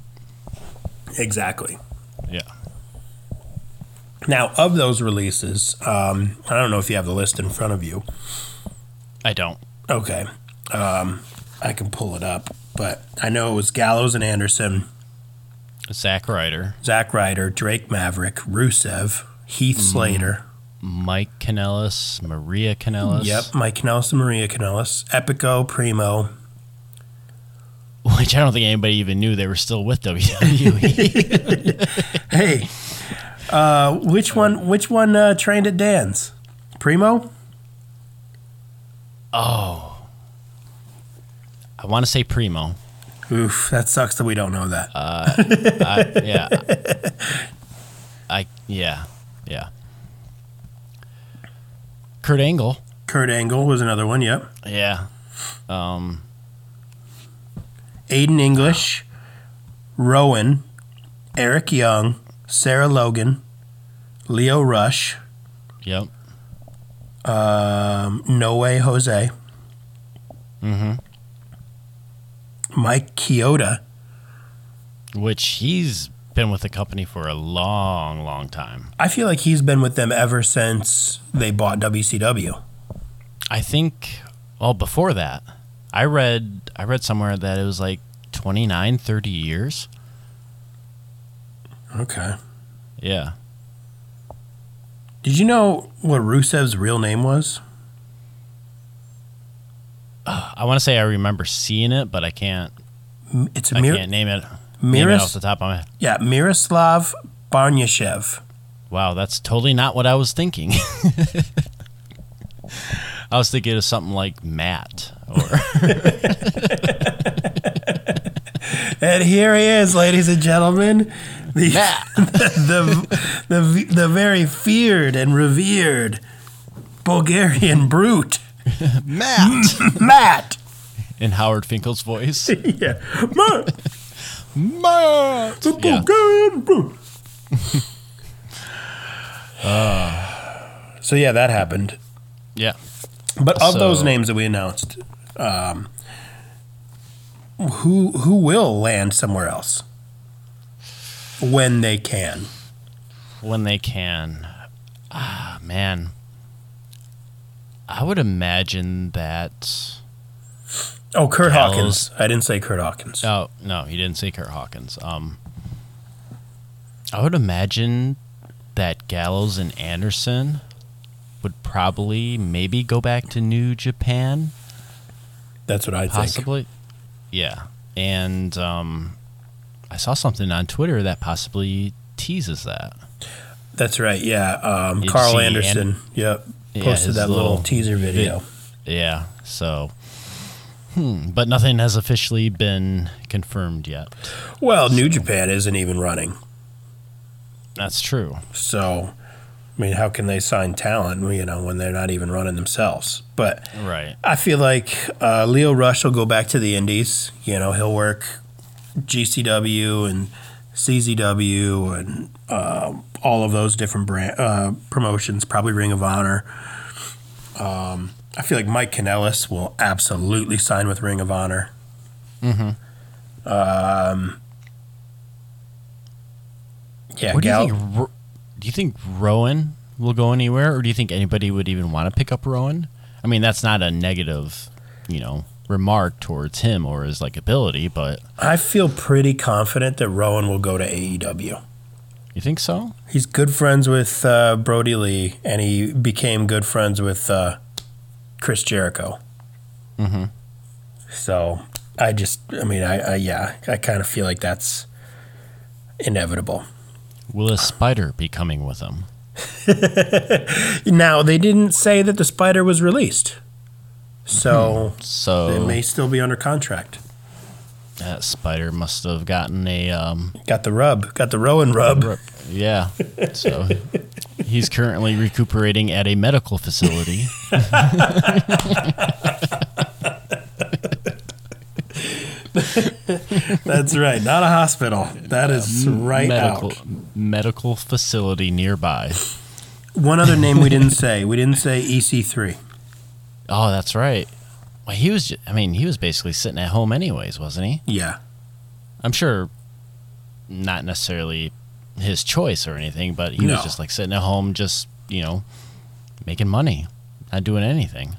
Exactly. Yeah. Now, of those releases, um, I don't know if you have the list in front of you. I don't. Okay. Um, I can pull it up, but I know it was Gallows and Anderson, Zack Ryder, Zack Ryder, Drake Maverick, Rusev, Heath Slater. Mike Kanellis, Maria Kanellis. Yep, Mike Kanellis and Maria Kanellis, Epico, Primo. Which I don't think anybody even knew they were still with WWE. Hey, uh, which one? Which one uh, trained at Dan's? Primo. oh. I want to say Primo. Oof, that sucks that we don't know that. I, yeah. I yeah. Yeah. Kurt Angle. Kurt Angle was another one. Yep. Yeah. Um Aiden English, Rowan, Eric Young, Sarah Logan, Lio Rush, yep. um, No Way Jose, Mhm. Mike Chioda. Which he's been with the company for a long, long time. I feel like he's been with them ever since they bought WCW. I think well before that. I read I read somewhere that it was like 29, 30 years. Okay. Yeah. Did you know what Rusev's real name was? I want to say I remember seeing it, but I can't It's I Mir- can't name it. Name it off the top of my head. yeah, Miroslav Barnyashev. Wow, that's totally not what I was thinking. I was thinking of something like Matt or And here he is, ladies and gentlemen. The, Matt. the, the, the, the very feared and revered Bulgarian brute, Matt Matt. in Howard Finkel's voice. yeah, Matt, Matt. the Yeah. Bulgarian brute. so yeah, that happened. yeah. But of those names that we announced, um, who who will land somewhere else when they can? When they can. Ah, man. I would imagine that. Oh, Kurt. Hawkins. I didn't say Kurt Hawkins. Oh no, he didn't say Kurt Hawkins. Um, I would imagine that Gallows and Anderson would probably maybe go back to New Japan, That's what I think. possibly. Yeah, and um, I saw something on Twitter that possibly teases that. That's right. Yeah. Um, Carl Anderson. yep. Yeah, Posted that little, little teaser video. Yeah, so. Hmm, but nothing has officially been confirmed yet. Well, New Japan isn't even running. That's true. So, I mean, how can they sign talent, you know, when they're not even running themselves? But Right. I feel like uh, Lio Rush will go back to the Indies. You know, he'll work GCW and CZW and um all of those different brand uh, promotions. Probably Ring of Honor. Um, I feel like Mike Kanellis will absolutely sign with Ring of Honor. Mm-hmm. Um, yeah, What do you think? Do you think Rowan will go anywhere, or do you think anybody would even want to pick up Rowan? I mean, that's not a negative, you know, remark towards him or his like ability, but I feel pretty confident that Rowan will go to AEW. You think so? He's good friends with uh, Brodie Lee, and he became good friends with uh, Chris Jericho. Mm-hmm. So I just, I mean, I, I yeah, I kind of feel like that's inevitable. Will a spider be coming with him? Now they didn't say that the spider was released, so So it may still be under contract. That spider must have gotten a um, Got the rub, got the Rowan rub. yeah. So he's currently recuperating at a medical facility. That's right, not a hospital. That is right medical out. medical facility nearby. One other name we didn't say. We didn't say EC3. Oh, that's right. Well, he was. I mean, he was basically sitting at home, anyways, wasn't he? Yeah, I'm sure, not necessarily his choice or anything, but he No. was just like sitting at home, just you know, making money, not doing anything.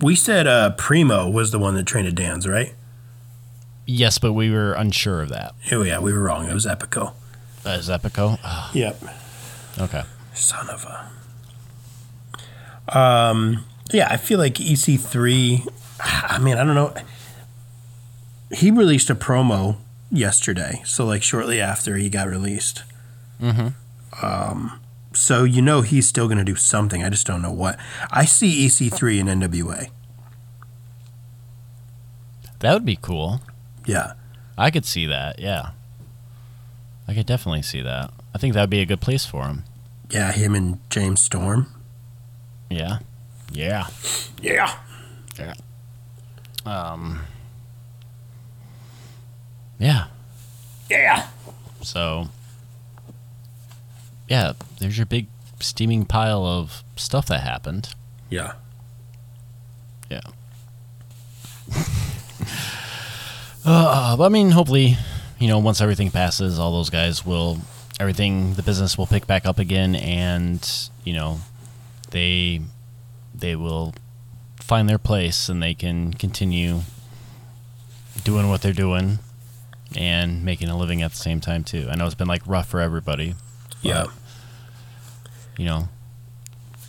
we said uh, Primo was the one that trained at Dan's, right? Yes, but we were unsure of that. Oh yeah, we were wrong. It was Epico. Uh, is Epico? Ah, Yep. okay. Son of a. Um. Yeah, I feel like EC3. I mean, I don't know. He released a promo yesterday, so like shortly after he got released. Mm-hmm. Um. So you know he's still going to do something. I just don't know what. I see EC3 in NWA. That would be cool. Yeah. I could see that. Yeah, I could definitely see that. I think that would be a good place for him. Yeah, him and James Storm. Yeah, yeah. Yeah. Yeah. Um. Yeah. Yeah. So, yeah, there's your big steaming pile of stuff that happened. Yeah. Yeah. uh, but I mean, hopefully, you know, once everything passes, all those guys will, everything, the business will pick back up again, and you know, they, they will find their place, and they can continue doing what they're doing, and making a living at the same time too. I know it's been like rough for everybody. Yeah. You know,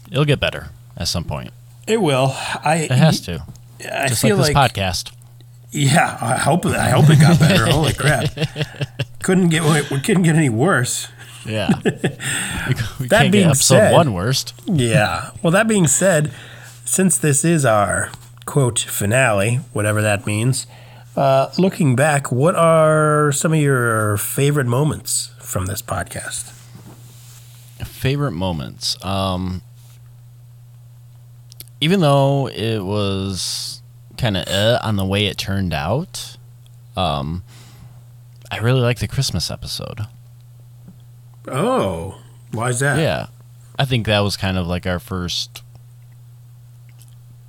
it'll get better at some point. It will. I. It has to, I just feel like this like podcast. Yeah, I hope I hope it got better. Holy crap! Couldn't get we couldn't get any worse. Yeah. we, we That being episode said- one worst. Yeah. Well, that being said, since this is our quote finale, whatever that means, uh, looking back, what are some of your favorite moments from this podcast? Favorite moments. Um, even though it was kind of uh, on the way it turned out, um, I really like the Christmas episode. Oh, why is that? Yeah. I think that was kind of like our first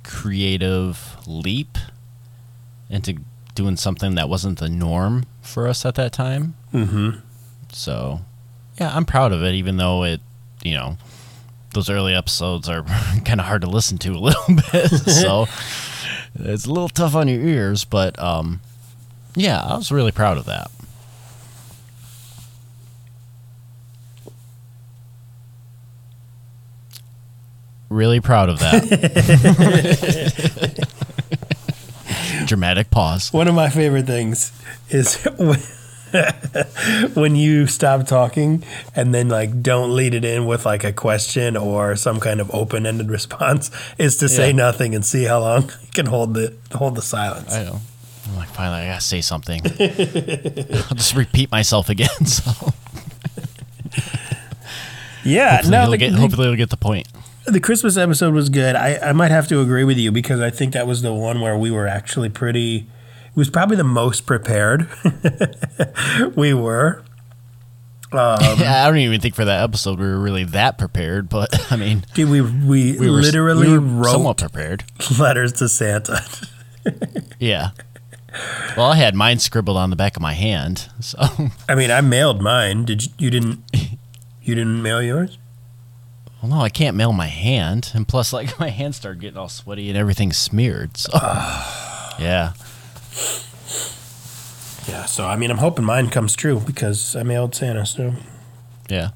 creative leap into doing something that wasn't the norm for us at that time. Mm-hmm. So, yeah, I'm proud of it, even though it, you know, those early episodes are kind of hard to listen to a little bit. so, it's a little tough on your ears, but um, yeah, I was really proud of that. Really proud of that. Dramatic pause. One of my favorite things is when, when you stop talking and then like don't lead it in with like a question or some kind of open-ended response is to say Yeah. nothing and see how long you can hold the hold the silence. I know. I'm like, finally, I gotta say something. I'll just repeat myself again. So yeah, hopefully, no, he'll the, get, hopefully he'll get the point. The Christmas episode was good. I, I might have to agree with you because I think that was the one where we were actually pretty. It was probably the most prepared we were. Um, yeah, I don't even think for that episode we were really that prepared, but I mean, Dude, we we, we were literally we were wrote somewhat prepared. letters to Santa. Yeah. Well, I had mine scribbled on the back of my hand, so I mean, I mailed mine. Did you? You didn't? You didn't mail yours? Well, no, I can't mail my hand, and plus, like my hands started getting all sweaty and everything smeared. So, yeah, Yeah. Yeah, so I mean, I'm hoping mine comes true because I mailed Santa. So Yeah.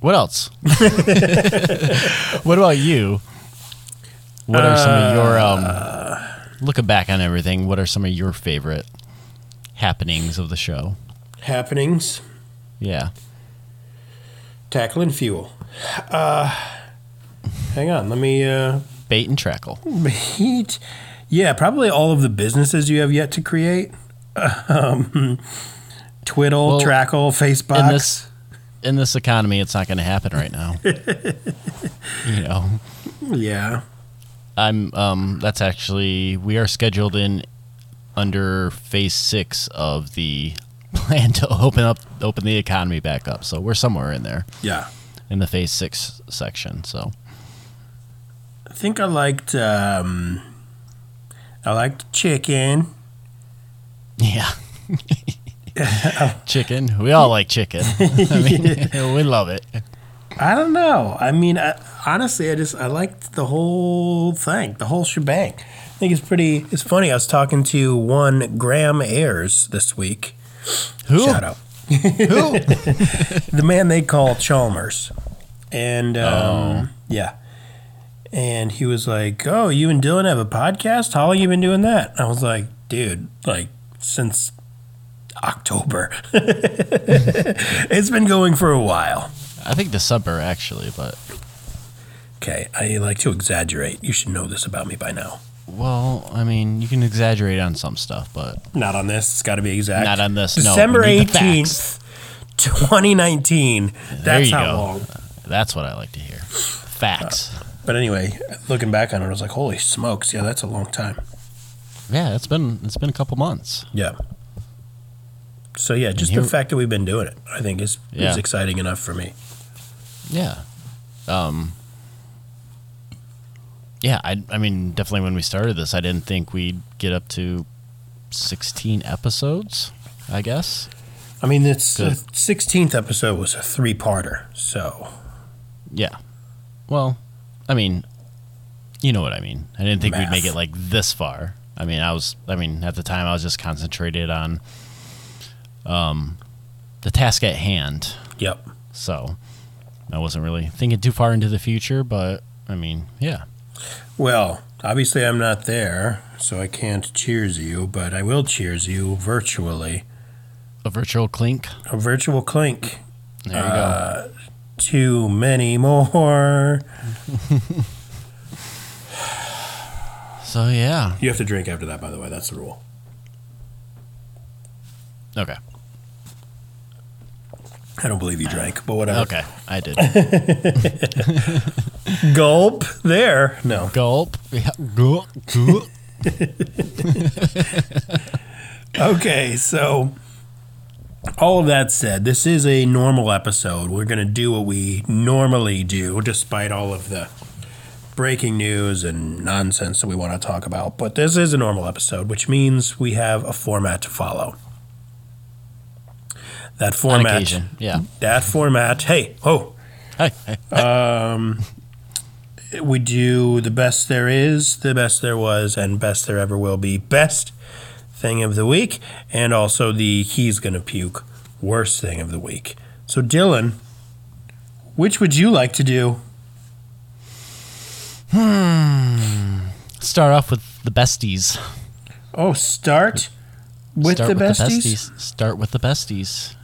What else? what about you? What are some of your um looking back on everything, what are some of your favorite happenings of the show? happenings, Yeah. tackling fuel. Uh, hang on, let me uh, Bait and trackle. Bait. Yeah, probably all of the businesses you have yet to create. Um, Twiddle, Well, Trackle, Facebox. In this in this economy it's not gonna happen right now. you know. yeah. I'm um that's actually we are scheduled in under phase six of the plan to open up open the economy back up. So we're somewhere in there Yeah. in the phase six section. So I think I liked um, I liked chicken. yeah. chicken. We all like chicken. I mean, we love it. I don't know. I mean, I, honestly, I just I liked the whole thing, the whole shebang. I think it's pretty. It's funny. I was talking to one Graham Ayers this week. Who? Shout out. Who? the man they call Chalmers. And um, Oh. yeah. And he was like, Oh, you and Dylan have a podcast? How long you been doing that? I was like, dude, like since October. it's been going for a while. I think December actually, but Okay, I like to exaggerate. You should know this about me by now. Well, I mean, you can exaggerate on some stuff, but Not on this. It's got to be exact. Not on this, no, December need the 18th, 2019. That's you how go. long. that's what I like to hear. Facts. But anyway, looking back on it, I was like, holy smokes. Yeah, that's a long time. Yeah, it's been it's been a couple months. Yeah. So yeah, just here- the fact that we've been doing it, I think is Yeah. is exciting enough for me. Yeah. Um Yeah, I I mean, definitely when we started this, I didn't think we'd get up to 16 episodes, I guess. I mean, this Good. sixteenth episode was a three-parter, so Yeah. Well, I mean, you know what I mean. I didn't think we'd make it like this far. I mean, I was I mean, at the time I was just concentrated on um the task at hand. yep. So, I wasn't really thinking too far into the future, but I mean, yeah. Well, obviously I'm not there, so I can't cheers you, but I will cheers you virtually. A virtual clink. A virtual clink. There you Uh, Too many more. So, yeah. You have to drink after that, by the way. That's the rule. Okay. I don't believe you drank, but whatever. Okay. I did. Gulp. There. No. Gulp. Yeah. Gulp. Gulp. Okay, so all of that said, this is a normal episode. We're going to do what we normally do, despite all of the breaking news and nonsense that we want to talk about. But this is a normal episode, which means we have a format to follow. That format. occasion. Yeah. That format. Hey, oh, Hey, hey. we do the best there is, the best there was, and best there ever will be. Best thing of the week, and also the he's gonna puke worst thing of the week. So, Dylan, which would you like to do? Hmm. Start off with the besties. Oh, start with Start with the besties. Start with the besties.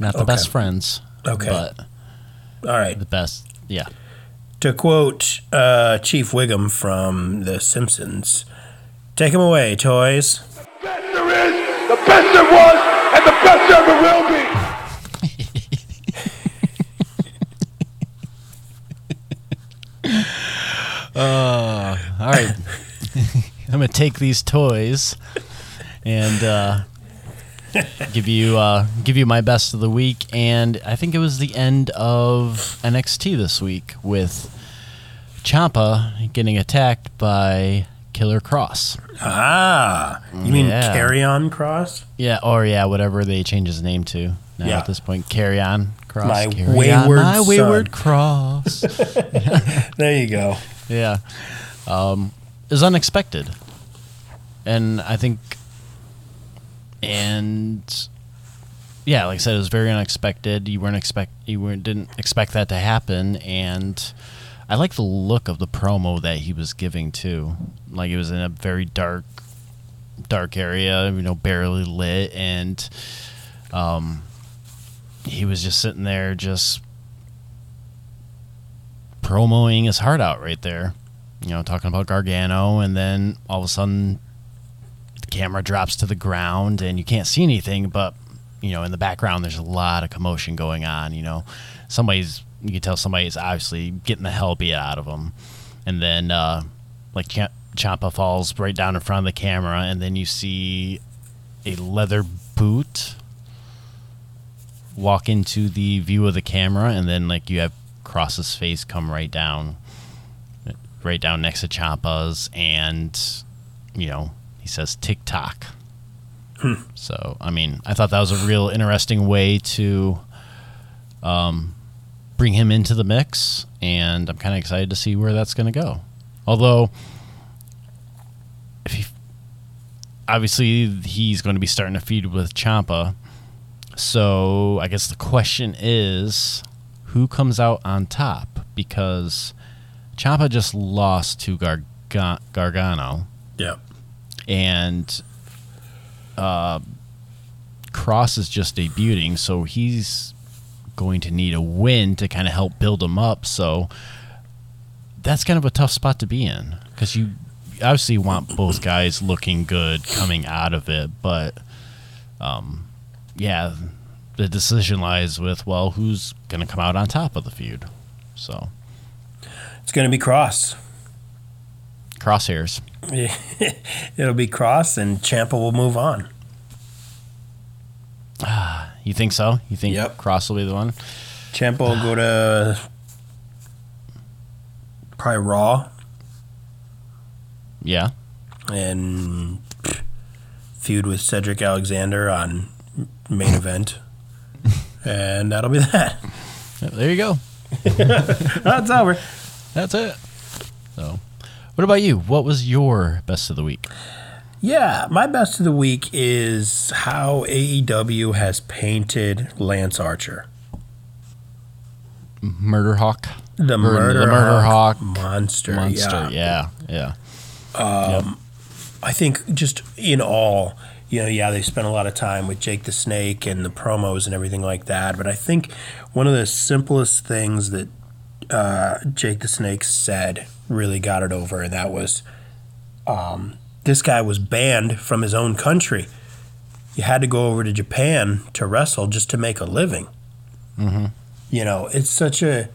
Not the Okay. best friends. Okay. But All right. the best. Yeah. To quote uh, Chief Wiggum from The Simpsons, "Take him away, toys." The best there is, the best there was, and the best there ever will be. All right. I'm gonna take these toys and uh, give you uh, give you my best of the week. And I think it was the end of NXT this week with Ciampa getting attacked by Killer Kross. Ah, you mean Yeah. Karrion Kross? Yeah, or yeah, whatever they change his name to now Yeah. at this point. Carry on Cross. My Carry wayward on, my son. wayward cross. There you go. yeah, um, is unexpected. and I think, and yeah, like I said, it was very unexpected. You weren't expect you weren't didn't expect that to happen, and I like the look of the promo that he was giving too. Like it was in a very dark, dark area, you know, barely lit, and um, he was just sitting there, just promoing his heart out right there. You know, talking about Gargano, and then all of a sudden, camera drops to the ground, and you can't see anything, but you know, in the background, there's a lot of commotion going on. You know, somebody's you can tell somebody's obviously getting the hell beat out of them, and then uh, like Ch- Ciampa falls right down in front of the camera, and then you see a leather boot walk into the view of the camera, and then like you have Kross's face come right down, right down next to Ciampa's and you know he says TikTok. So I mean, I thought that was a real interesting way to um, bring him into the mix, and I'm kind of excited to see where that's going to go. Although, if he, obviously he's going to be starting to feed with Ciampa, so I guess the question is, who comes out on top? Because Ciampa just lost to Garga- Gargano Yeah. And uh, Kross is just debuting, so he's going to need a win to kind of help build him up. So that's kind of a tough spot to be in because you obviously want both guys looking good coming out of it, but um, yeah, the decision lies with well, who's going to come out on top of the feud. So It's going to be Kross. Crosshairs. It'll be Kross, and Ciampa will move on. You think so? You think Yep. Kross will be the one? Ciampa will go to probably Raw Yeah. and feud with Cedric Alexander on main event. And that'll be that. There you go. That's over. That's it. So, what about you? What was your best of the week? Yeah, my best of the week is how AEW has painted Lance Archer. Murder Hawk, The Mur- Murder, the Murder Hawk monster. monster. Yeah. Yeah, yeah. Um, I think just in all, you know, yeah, they spent a lot of time with Jake the Snake and the promos and everything like that. But I think one of the simplest things that uh, Jake the Snake said really got it over, and that was um, this guy was banned from his own country. You had to go over to Japan to wrestle just to make a living. Mm-hmm. You know, it's such a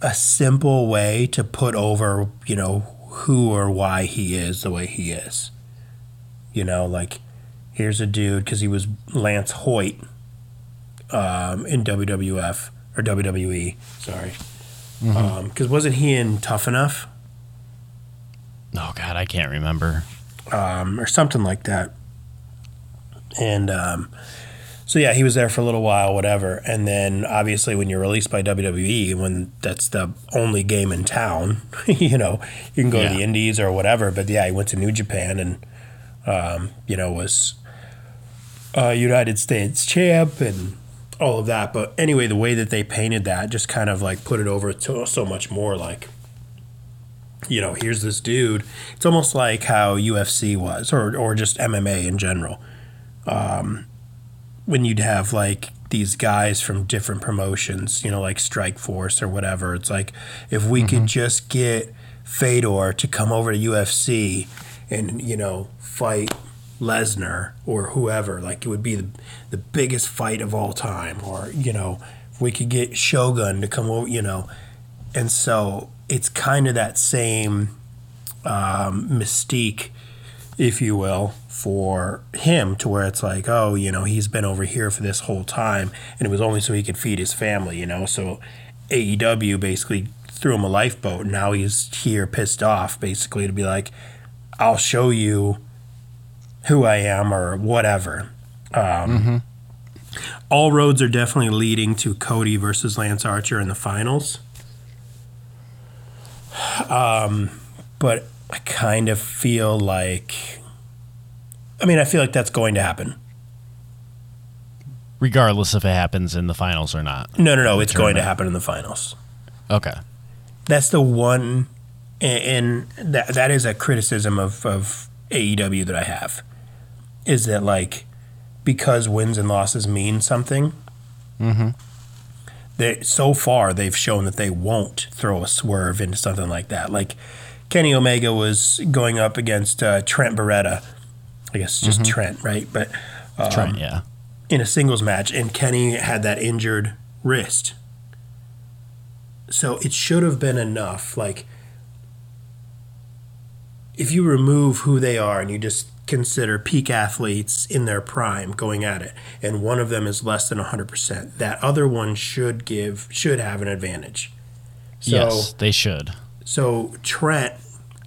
a simple way to put over, you know, who or why he is the way he is. You know, like here's a dude because he was Lance Hoyt um, in WWF or WWE. Sorry, because wasn't he in Tough Enough Oh God, I can't remember. um, or something like that? And um, so yeah, he was there for a little while, whatever. And then obviously, when you're released by WWE, when that's the only game in town, you know, you can go to the Indies or whatever. But yeah, he went to New Japan and um, you know was uh, United States champ and all of that. But anyway, the way that they painted that just kind of like put it over to so much more like. You know, here's this dude. It's almost like how UFC was, or or just MMA in general um, when you'd have like these guys from different promotions, you know, like Strikeforce or whatever. It's like if we could mm-hmm. just get Fedor to come over to UFC and you know fight Lesnar or whoever, like it would be the the biggest fight of all time. Or you know, if we could get Shogun to come over, you know, and so it's kind of that same um, mystique if you will, for him to where it's like, oh, you know, he's been over here for this whole time, and it was only so he could feed his family, you know. So AEW basically threw him a lifeboat. and Now he's here pissed off, basically, to be like, I'll show you who I am or whatever. Um, All roads are definitely leading to Cody versus Lance Archer in the finals. Um, but I kind of feel like I mean, I feel like that's going to happen. regardless if it happens in the finals or not. No, no, no. It's going to happen in the finals. Okay. That's the one, and, and that that is a criticism of of AEW that I have, is that like because wins and losses mean something. Mm-hmm. They so far they've shown that they won't throw a swerve into something like that. Like Kenny Omega was going up against uh, Trent Beretta. I guess just Trent, right? But um, Trent, yeah. in a singles match, and Kenny had that injured wrist. So it should have been enough. Like, if you remove who they are and you just consider peak athletes in their prime going at it, and one of them is less than 100%, that other one should give, should have an advantage. So, yes, they should. so Trent,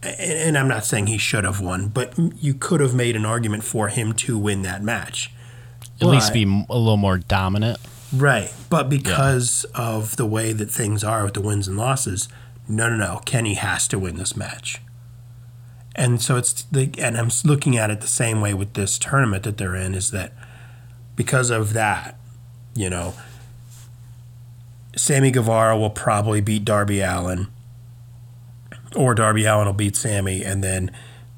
and- and I'm not saying he should have won, but you could have made an argument for him to win that match. At least be a little more dominant. Right. But because of the way that things are with the wins and losses, no, no, no. Kenny has to win this match. And so it's the, and I'm looking at it the same way with this tournament that they're in is that because of that, you know, Sammy Guevara will probably beat Darby Allin, or Darby Allin will beat Sammy, and then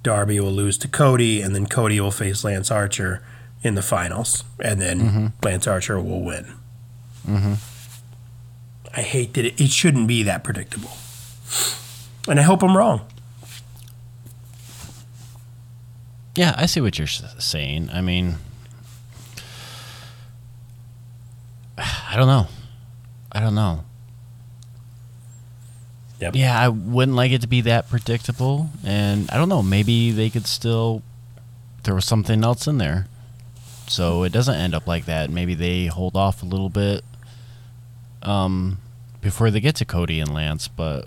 Darby will lose to Cody, and then Cody will face Lance Archer in the finals, and then mm-hmm. Lance Archer will win. Mm-hmm. I hate that it, it shouldn't be that predictable. And I hope I'm wrong. Yeah, I see what you're saying. I mean, I don't know. I don't know. Yep. Yeah, I wouldn't like it to be that predictable, and I don't know. Maybe they could still. There was something else in there, so it doesn't end up like that. Maybe they hold off a little bit, um, before they get to Cody and Lance. But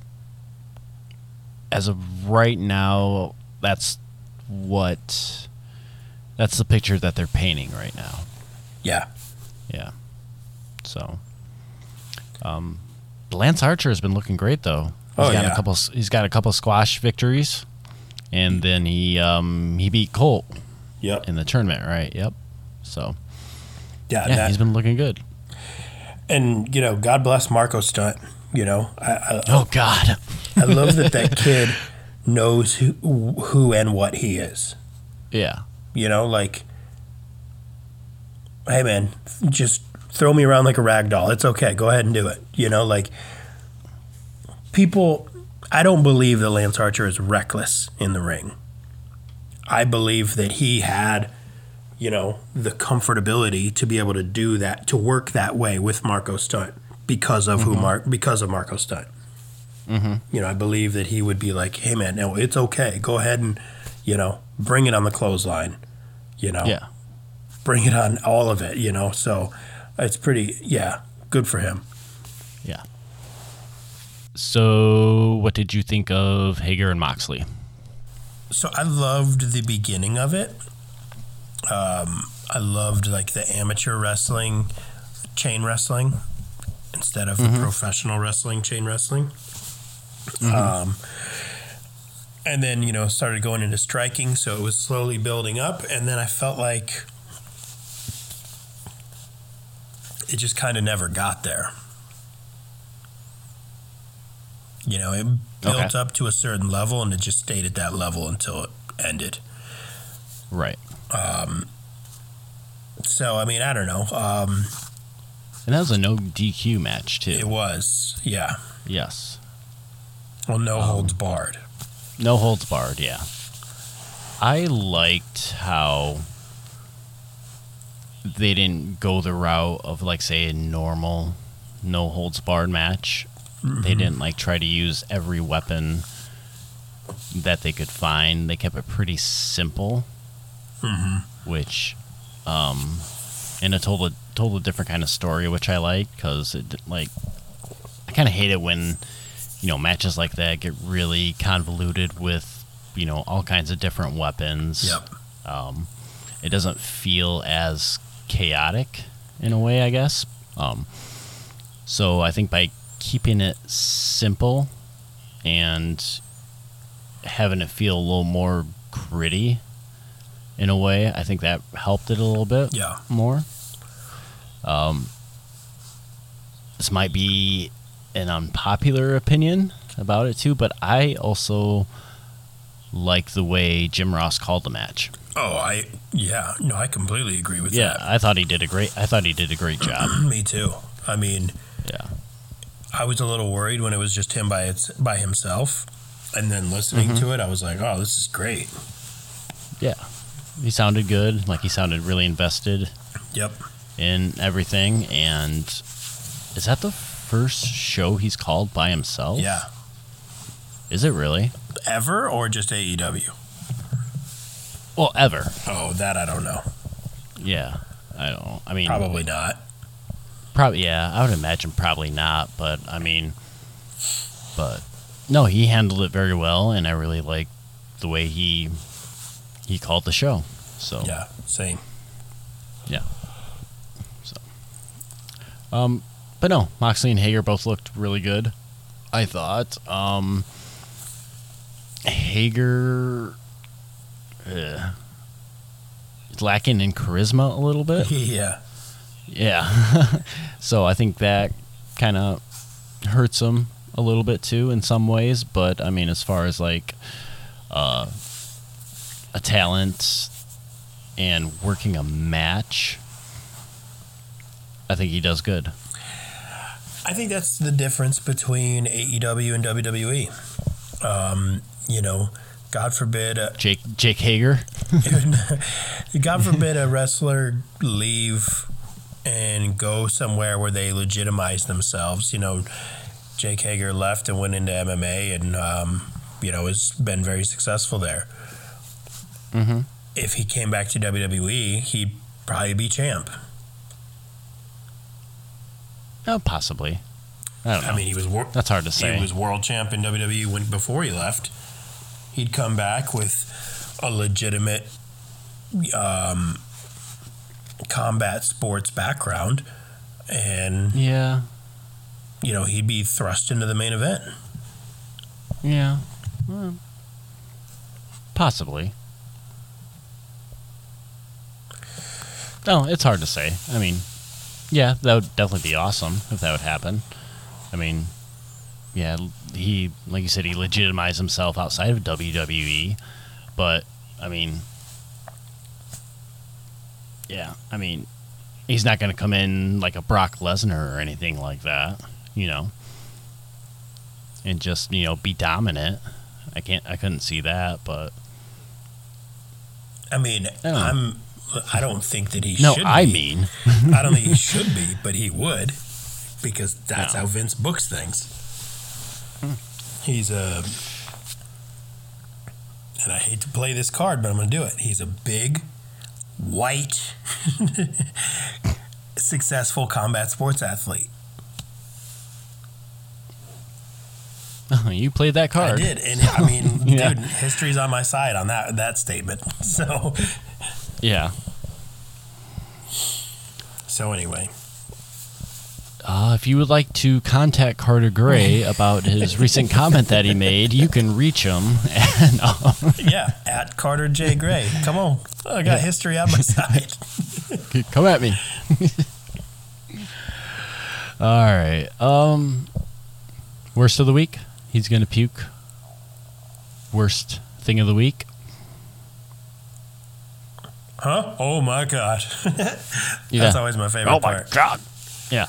as of right now, that's what. That's the picture that they're painting right now. Yeah. Yeah. So, um, Lance Archer has been looking great though. He's Oh, got yeah. a couple. He's got a couple squash victories, and then he um he beat Colt Yep. in the tournament, right? Yep. So Yeah. yeah, that- he's been looking good. and you know, God bless Marco Stunt. You know, I I, Oh God. I love that that kid knows who who and what he is. yeah. You know, like, hey man, just throw me around like a rag doll. It's okay. Go ahead and do it. You know, like people. I don't believe that Lance Archer is reckless in the ring. I believe that he had, you know, the comfortability to be able to do that, to work that way with Marco Stunt because of who mm-hmm. Mark, because of Marco Stunt. You know, I believe that he would be like, "Hey, man, no, it's okay. Go ahead and, you know, bring it on the clothesline. You know, Yeah. bring it on all of it. You know, so it's pretty, yeah, good for him. Yeah. So, what did you think of Hager and Moxley? So I loved the beginning of it. Um, I loved like the amateur wrestling, chain wrestling, instead of the professional wrestling, chain wrestling. Um, and then you know started going into striking, so it was slowly building up, and then I felt like it just kind of never got there. You know, it built Okay. up to a certain level, and it just stayed at that level until it ended. Right. Um, So I mean, I don't know. Um, And that was a no DQ match too. it was, yeah. Yes. Well, no um, holds barred. No holds barred, yeah. I liked how they didn't go the route of like say a normal no holds barred match. They mm-hmm. didn't like try to use every weapon that they could find. They kept it pretty simple, mm-hmm. which um, and it told a told a different kind of story, which I like because it like I kind of hate it when you know matches like that get really convoluted with you know all kinds of different weapons. Yep. Um, it doesn't feel as chaotic in a way, I guess. Um, so I think by keeping it simple and having it feel a little more gritty, in a way. I think that helped it a little bit Yeah. more. Um, this might be an unpopular opinion about it too, but I also like the way Jim Ross called the match. Oh, I yeah. No, I completely agree with that. Yeah, I thought he did a great. I thought he did a great job. Me too. I mean, Yeah, I was a little worried when it was just him by its by himself, and then listening Mm-hmm. to it, I was like, "Oh, this is great." yeah. He sounded good. Like he sounded really invested Yep. in everything. And is that the first show he's called by himself? Yeah. Is it really? Ever or just AEW? Well, ever. Oh, that I don't know. Yeah. I don't. I mean, Probably not. Probably, yeah. I would imagine probably not, but I mean, but no, he handled it very well, and I really like the way he he called the show. So Yeah. Same. Yeah. So, um, but no, Moxley and Hager both looked really good. I thought. Um, Hager uh, lacking in charisma a little bit. yeah. Yeah. so I think that kind of hurts him a little bit too in some ways. But I mean, as far as like uh, a talent and working a match, I think he does good. I think that's the difference between AEW and WWE. Um, you know, God forbid, a, Jake Jake Hager. God forbid a wrestler leave and go somewhere where they legitimize themselves. You know, Jake Hager left and went into MMA and, um, you know, has been very successful there. Mhm. If he came back to WWE, he'd probably be champ. Oh, possibly. I don't know. I mean, he was wor- That's hard to say. He was world champ in WWE when before he left. He'd come back with a legitimate um, combat sports background, and yeah. you know he'd be thrust into the main event. Yeah. Well, possibly. No, it's hard to say. I mean, yeah, that would definitely be awesome if that would happen. I mean, yeah, he, like you said, he legitimized himself outside of WWE, but, I mean, yeah, I mean, he's not going to come in like a Brock Lesnar or anything like that, you know, and just, you know, be dominant. I can't, I couldn't see that, but I mean, Oh. I'm. I don't think that he no, should. I be. mean, I don't think he should be, but he would, because that's No. how Vince books things. He's a, and I hate to play this card, but I'm going to do it. He's a big, white, successful combat sports athlete. you played that card. I did, and I mean, Yeah. dude, history's on my side on that that statement. So, Yeah. so anyway, Uh, if you would like to contact Carter Gray about his recent comment that he made, you can reach him. And, uh, yeah, at Carter J Gray. Come on, I got history on my side. come at me. All right. Um, worst of the week. He's gonna puke. Worst thing of the week. Huh? Oh my god. Yeah. That's always my favorite Oh my part. god. Yeah.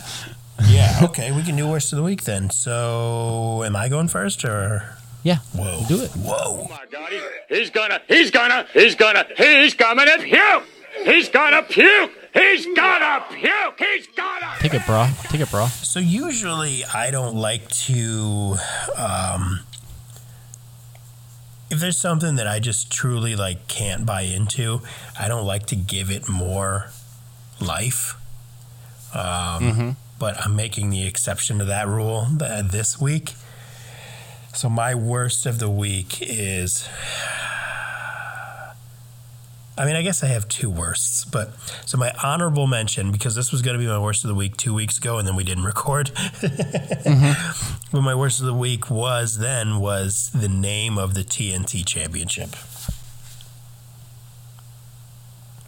Yeah, okay, we can do worst of the week then. So, am I going first or? Yeah. Whoa. Do it. Whoa. Oh my God, he's, he's gonna, he's gonna, he's gonna, he's gonna puke! He's gonna puke! He's gonna puke! He's gonna Take it, bro. Take it, bro. So, usually I don't like to. Um, if there's something that I just truly like can't buy into, I don't like to give it more life. Um, But I'm making the exception to that rule this week. So my worst of the week is. I mean, I guess I have two worsts, but so my honorable mention because this was going to be my worst of the week two weeks ago, and then we didn't record. Mm-hmm. But my worst of the week was then was the name of the TNT Championship.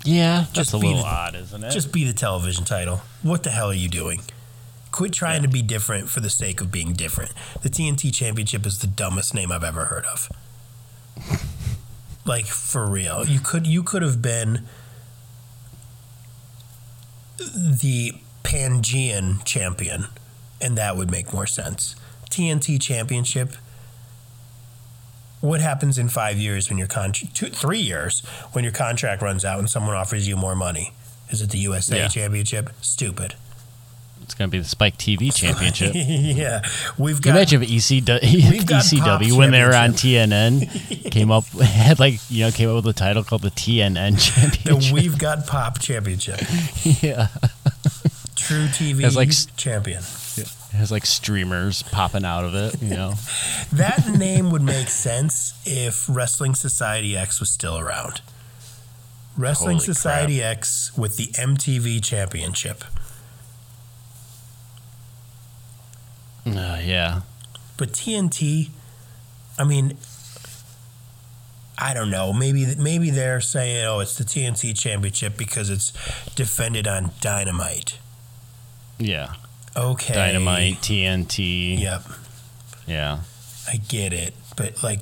Yeah, that's Just a little the- odd, isn't it? Just be the television title. What the hell are you doing? Quit trying to be different for the sake of being different. The TNT Championship is the dumbest name I've ever heard of. Like for real. You could you could have been the Pangean champion and that would make more sense. TNT Championship what happens in 5 years when your contract 3 years when your contract runs out and someone offers you more money? Is it the USA Yeah. Championship? Stupid. It's going to be the Spike TV Championship. yeah, we've got. imagine if ECW, ECW when they were on TNN came up had like you know came up with a title called the TNN the Championship. We've Got Pop Championship, yeah, True TV It's like champion. it has like streamers popping out of it. You know, That name would make sense if Wrestling Society X was still around. Wrestling Holy Society X with the MTV Championship. Uh, yeah. But TNT, I mean, I don't know. Maybe maybe they're saying, "Oh, it's the TNT Championship because it's defended on Dynamite." Yeah, Okay, Dynamite, TNT. Yep, Yeah, I get it, but like,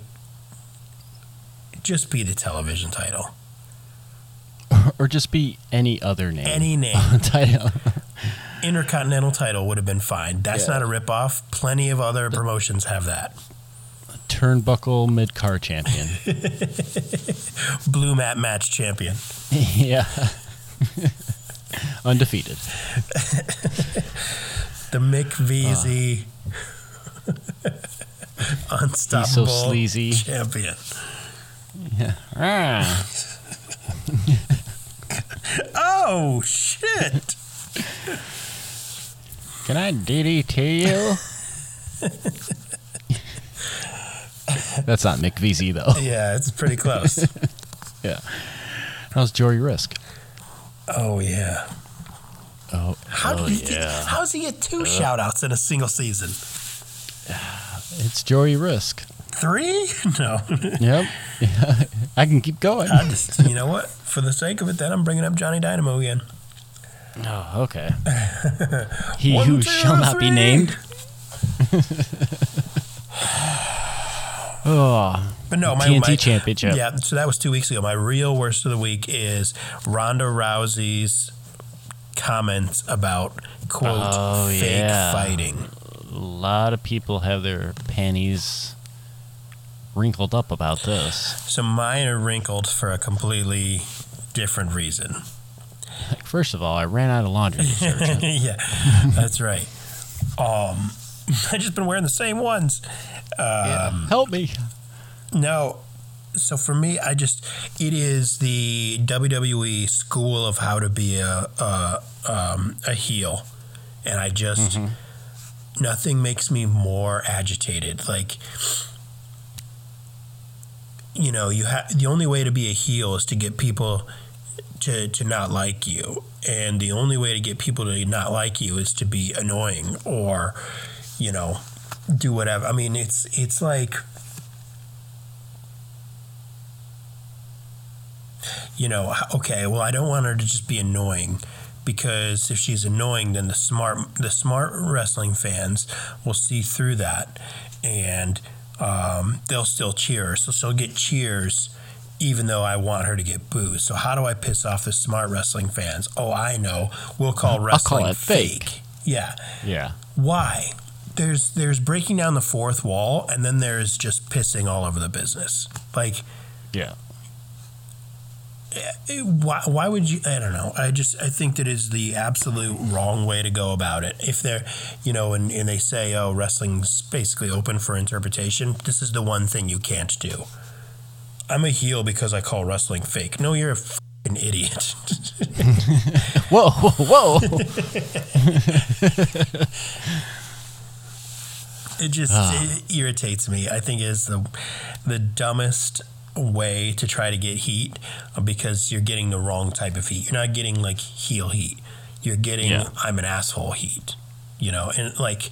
just be the television title. or just be any other name. Any name, title. Intercontinental title would have been fine. That's Yeah. not a ripoff. Plenty of other promotions have that. Turnbuckle mid car champion. Blue mat match champion. yeah. Undefeated. The Mick VZ unstoppable so sleazy. champion. Ah. Oh shit! Can I DDT you? That's not Mick VZ though. Yeah, it's pretty close. Yeah. How's Jory Risk? oh yeah. Oh, How oh did he get, yeah. how does he get two uh. shout outs in a single season? It's Jory Risk. Three? No. Yep. I can keep going. I just you know what? For the sake of it, then I'm bringing up Johnny Dynamo again. Oh, okay. He One, who two, shall not be named. oh, But no, my TNT my, Championship. Yeah, so that was two weeks ago. My real worst of the week is Ronda Rousey's comments about quote Oh, fake yeah. fighting. a lot of people have their panties wrinkled up about this. So mine are wrinkled for a completely different reason. First of all, I ran out of laundry detergent. yeah, that's right. Um, I just been wearing the same ones. Um, Help me. No. So for me, I just it is the WWE school of how to be a a, um, a heel, and I just nothing makes me more agitated. Like you know, you have the only way to be a heel is to get people to to not like you, and the only way to get people to not like you is to be annoying or you know do whatever. I mean, it's it's like. you know, okay, well, I don't want her to just be annoying because if she's annoying, then the smart the smart wrestling fans will see through that and um, they'll still cheer. So she'll get cheers even though I want her to get booed. So how do I piss off the smart wrestling fans? Oh, I know. We'll call call wrestling it fake. Yeah. Yeah. Why? There's there's breaking down the fourth wall and then there's just pissing all over the business. Like Yeah. Eh, eh, why, why would you i don't know i just i think that is the absolute wrong way to go about it if they're you know and, and they say oh wrestling's basically open for interpretation this is the one thing you can't do i'm a heel because i call wrestling fake no you're a fucking idiot Whoa, whoa, whoa. it just it irritates me i think it's the the dumbest way to try to get heat uh, because you're getting the wrong type of heat you're not getting like heel heat you're getting Yeah. i'm an asshole heat you know and like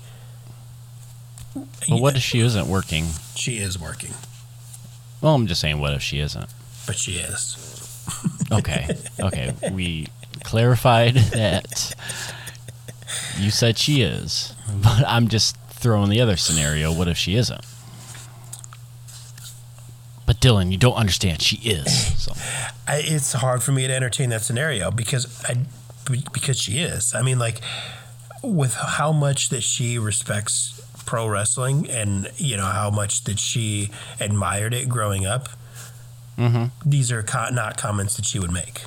Well, what if she isn't working? she is working Well, I'm just saying, what if she isn't? but she is Okay. Okay. We clarified that you said she is, but I'm just throwing the other scenario. What if she isn't? But Dylan, you don't understand. She is. So I, it's hard for me to entertain that scenario because I because she is. I mean, like with how much that she respects pro wrestling and you know how much that she admired it growing up. Mm-hmm. These are co- not comments that she would make.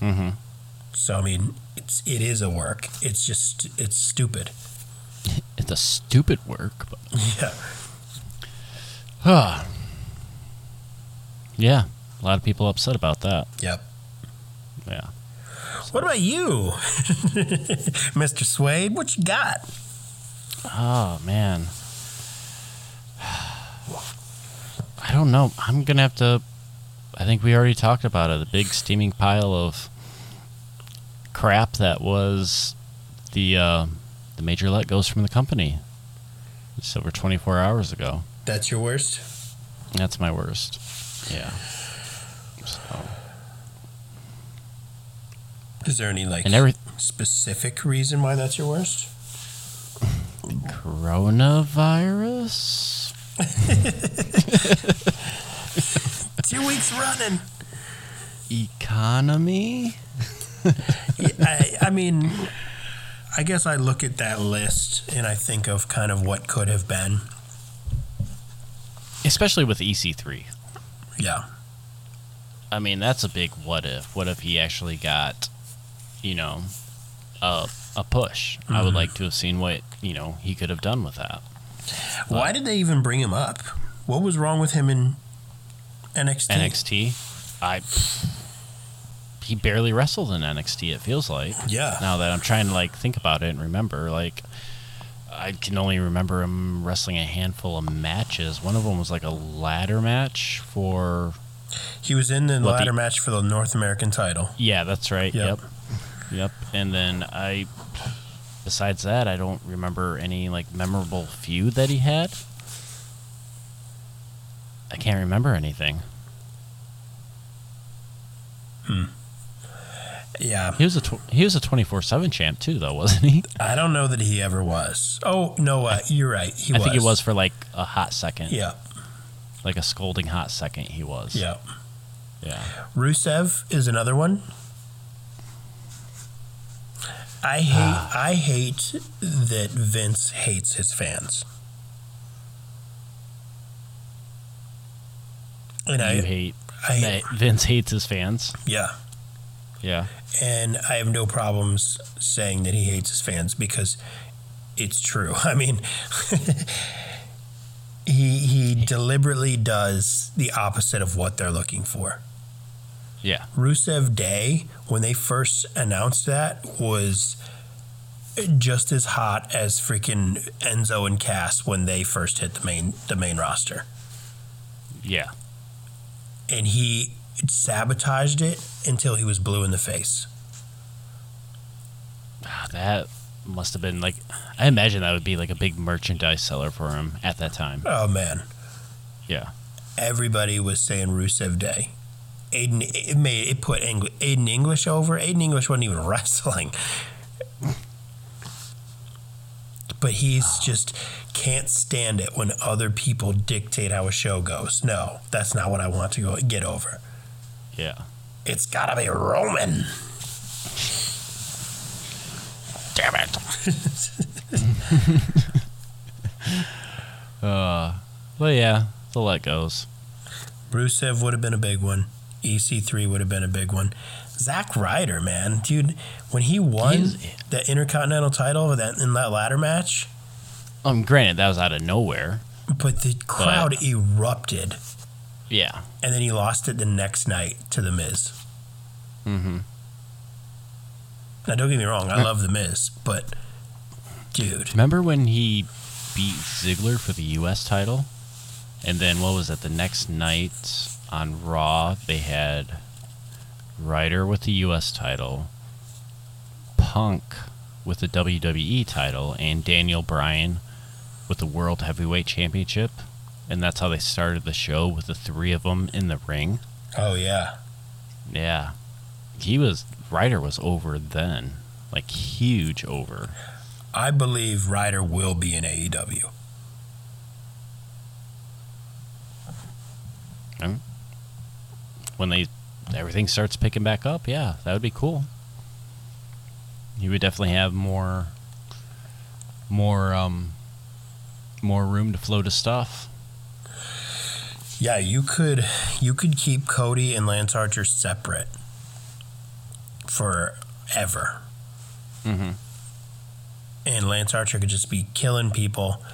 Mm-hmm. So I mean, it's it is a work. It's just it's stupid. it's a stupid work, but Yeah. Ah. yeah, a lot of people upset about that. Yep. Yeah. What about you, Mr. Swade? What you got? Oh man. I don't know. I'm gonna have to. I think we already talked about it. The big steaming pile of crap that was the uh, the major let goes from the company. It's over 24 hours ago. That's your worst. That's my worst. Yeah. So, Is there any like and every specific reason why that's your worst? Coronavirus. Two weeks running. Economy. Yeah, I, I mean, I guess I look at that list and I think of kind of what could have been. Especially with EC3. Yeah. I mean, that's a big what if. What if he actually got, you know, a, a push? I would mm-hmm. like to have seen what, you know, he could have done with that. Why did they even bring him up? What was wrong with him in NXT? NXT, I. He barely wrestled in NXT, it feels like. Yeah. Now that I'm trying to, like, think about it and remember, like, I can only remember him wrestling a handful of matches. One of them was, like, a ladder match for. He was in the What, the- ladder match for the North American title. Yeah, that's right. Yep. Yep. Yep. And then I besides that, I don't remember any like memorable feud that he had. I can't remember anything. Hmm. Yeah. He was a tw- he was a 24/7 champ too though, wasn't he? I don't know that he ever was. Oh, no, uh, you're right. He I was. think it was for like a hot second. Yeah. Like a scolding hot second he was. Yeah. Yeah. Rusev is another one. I hate ah. I hate that Vince hates his fans. And I you hate I that Vince hates his fans. yeah. Yeah. And I have no problems saying that he hates his fans because it's true. I mean he he deliberately does the opposite of what they're looking for. Yeah. Rusev Day, when they first announced that, was just as hot as freaking Enzo and Cass when they first hit the main the main roster. Yeah. And he sabotaged it until he was blue in the face. Ah, that must have been like I imagine that would be like a big merchandise seller for him at that time. Oh man, Yeah. everybody was saying Rusev Day. Aiden it made it put Eng- Aiden English over. Aiden English wasn't even wrestling. But he's just can't stand it when other people dictate how a show goes. No, that's not what I want to go get over. Yeah. It's gotta be Roman. Damn it. Uh, but yeah, the let goes. Rusev would have been a big one. EC3 would have been a big one. Zack Ryder, man, dude, when he won He's- the Intercontinental title that in that ladder match, Um, granted, that was out of nowhere. but the crowd erupted, Yeah. and then he lost it the next night to the Miz. Mm-hmm. Now, don't get me wrong, I love the Miz, but dude, Remember when he beat Ziggler for the U.S. title? And then what was it? The next night on Raw, they had Ryder with the U.S. title, Punk with the WWE title, and Daniel Bryan with the World Heavyweight Championship. And that's how they started the show with the three of them in the ring. oh yeah, Yeah. He was Ryder was over then. Like huge over. I believe Ryder will be in AEW. Hmm? When they everything starts picking back up, yeah, that would be cool. You would definitely have more more um more room to flow to stuff. Yeah, you could you could keep Cody and Lance Archer separate forever. Mhm. And Lance Archer could just be killing people,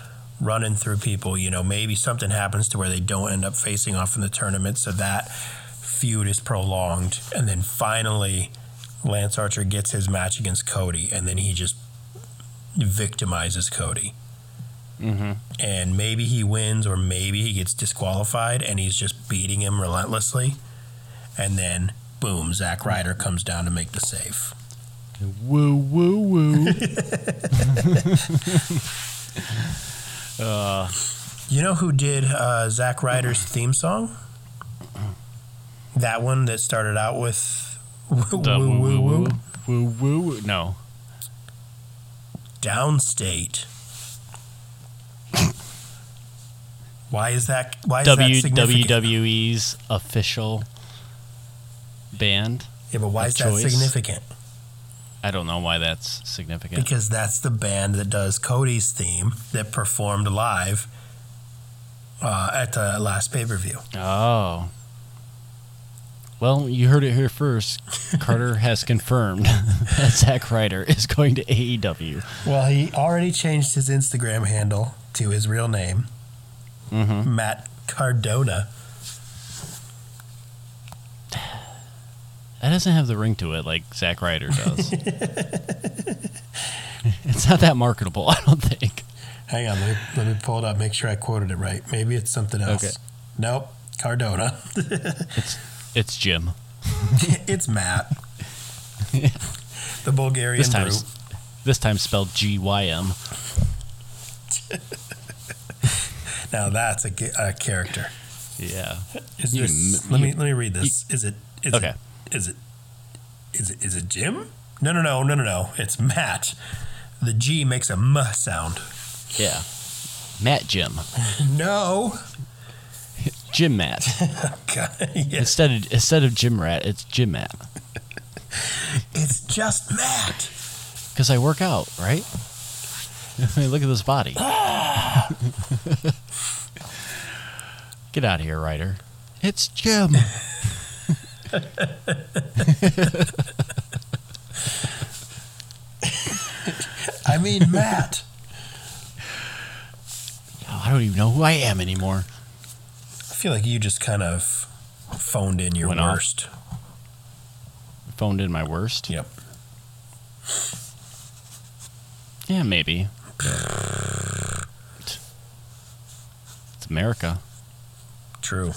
running through people. You know, maybe something happens to where they don't end up facing off in the tournament, so that feud is prolonged. And then finally, Lance Archer gets his match against Cody, and then he just victimizes Cody Mm-hmm. and maybe he wins or maybe he gets disqualified and he's just beating him relentlessly. And then, boom, Zack Ryder comes down to make the save. Woo woo woo. uh, You know who did uh, Zack Ryder's theme song? That one that started out with woo the woo woo woo. woo woo woo. No. Downstait. Why is that? Why is W that significant? WWE's official band. yeah, but why is that significant? I don't know why that's significant. Because that's the band that does Cody's theme that performed live uh, at the last pay per view. Oh. Well, you heard it here first. Carter has confirmed that Zack Ryder is going to AEW. Well, he already changed his Instagram handle to his real name, Mm-hmm. Matt Cardona. That doesn't have the ring to it like Zack Ryder does. it's not that marketable, I don't think. Hang on, let me, let me pull it up, make sure I quoted it right. Maybe it's something else. Okay. Nope, Cardona. It's Jim. it's Matt. the Bulgarian This time, brew. this time spelled G Y M. Now that's a, a character. Yeah. Is this? m- let you- me let me read this. Is it? Is Okay. It, is it? Is it? Is it Jim? No, no, no, no, no, no. It's Matt. The G makes a M sound. Yeah. Matt Jim. No. Jim Matt. God, yes, Instead of instead of Jim Rat, it's Jim Matt. it's just Matt. Because I work out, right? I mean, look at this body. Ah. Get out of here, Ryder. It's Jim. I mean Matt. I don't even know who I am anymore. I feel like you just kind of phoned in your Went off. worst. Phoned in my worst. Yep. Yeah, maybe. It's America. True.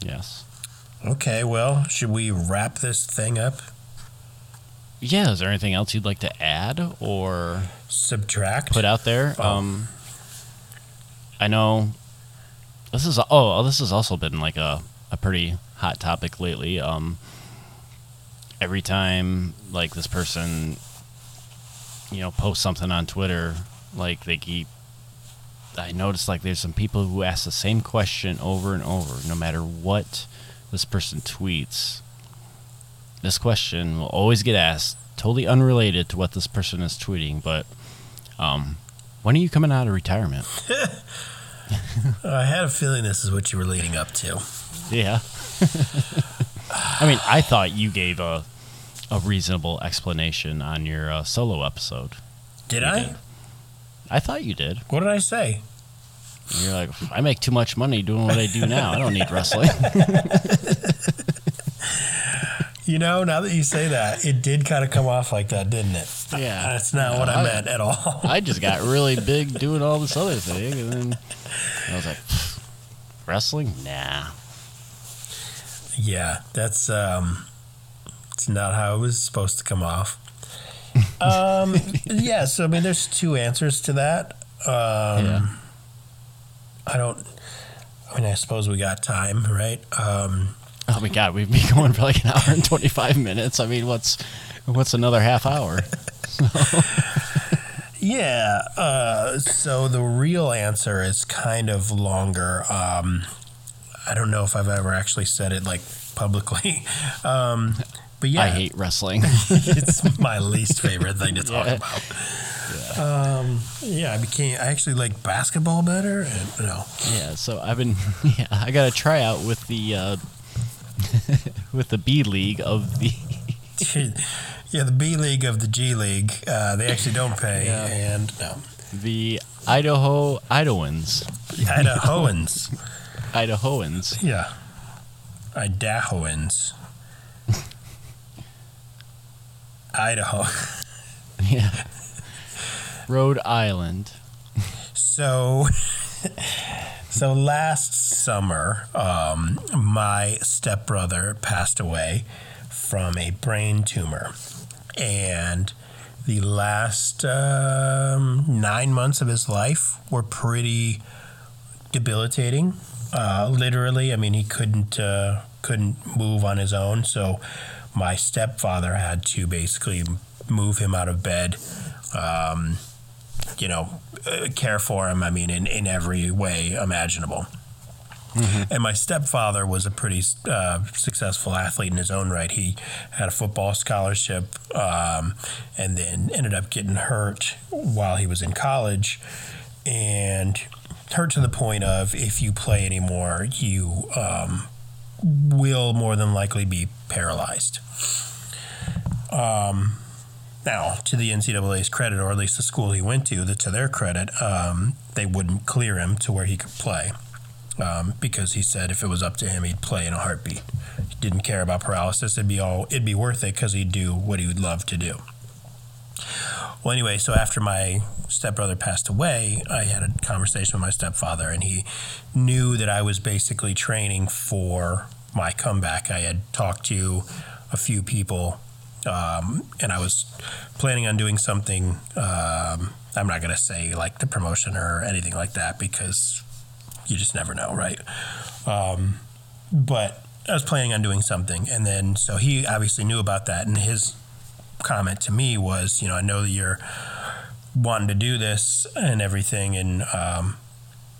Yes. Okay, well, should we wrap this thing up? Yeah. Is there anything else you'd like to add or Subtract? put out there? Oh. Um, I know this is oh this has also been like a, a pretty hot topic lately. Um, every time like this person, you know, posts something on Twitter, like they keep. I noticed like there's some people who ask the same question over and over, no matter what this person tweets. This question will always get asked, totally unrelated to what this person is tweeting, but um, when are you coming out of retirement? I had a feeling this is what you were leading up to. Yeah. I mean, I thought you gave a a reasonable explanation on your uh, solo episode. Did You I? did. I thought you did. What did I say? You're like, I make too much money doing what I do now. I don't need wrestling. You know, now that you say that, it did kind of come off like that, didn't it? Yeah. That's not what I I- meant at all. I just got really big doing all this other thing, and then I was like, wrestling? Nah. Yeah, that's um, it's not how it was supposed to come off. Um, yeah, so I mean, there's two answers to that. Um, Yeah. I don't. I mean, I suppose we got time, right? Um, Oh my god, we've been going for like an hour and twenty five minutes. I mean, what's what's another half hour? Yeah. Uh, so the real answer is kind of longer. Um, I don't know if I've ever actually said it like publicly. Um, but yeah, I hate wrestling. it's my least favorite thing to talk Yeah. about. Um, yeah, I became. I actually like basketball better, and you know, yeah, so I've been yeah, I got a tryout with the uh with the B League of the yeah, the B League of the G League. Uh, they actually don't pay, Yeah. and no, the Idaho Idahoans. Idahoans. Idahoans. yeah, Idahoans. Idaho. Yeah. Rhode Island. So, so last summer, um, my stepbrother passed away from a brain tumor, and the last um, nine months of his life were pretty debilitating. Uh, literally, I mean, he couldn't uh, couldn't move on his own, so my stepfather had to basically move him out of bed. Um, you know, uh, care for him. I mean, in, in every way imaginable. And my stepfather was a pretty uh, successful athlete in his own right. He had a football scholarship um, and then ended up getting hurt while he was in college and hurt to the point of if you play anymore, you um, will more than likely be paralyzed. Um, now, to the NCAA's credit, or at least the school he went to, that to their credit, um, they wouldn't clear him to where he could play um, because he said if it was up to him, he'd play in a heartbeat. He didn't care about paralysis; it'd be all it'd be worth it because he'd do what he would love to do. Well, anyway, so after my stepbrother passed away, I had a conversation with my stepfather, and he knew that I was basically training for my comeback. I had talked to a few people, um, and I was planning on doing something. Um, I'm not going to say like the promotion or anything like that because you just never know, right? Um, but I was planning on doing something, and then so he obviously knew about that, and his comment to me was, you know, I know that you're wanting to do this and everything, and um,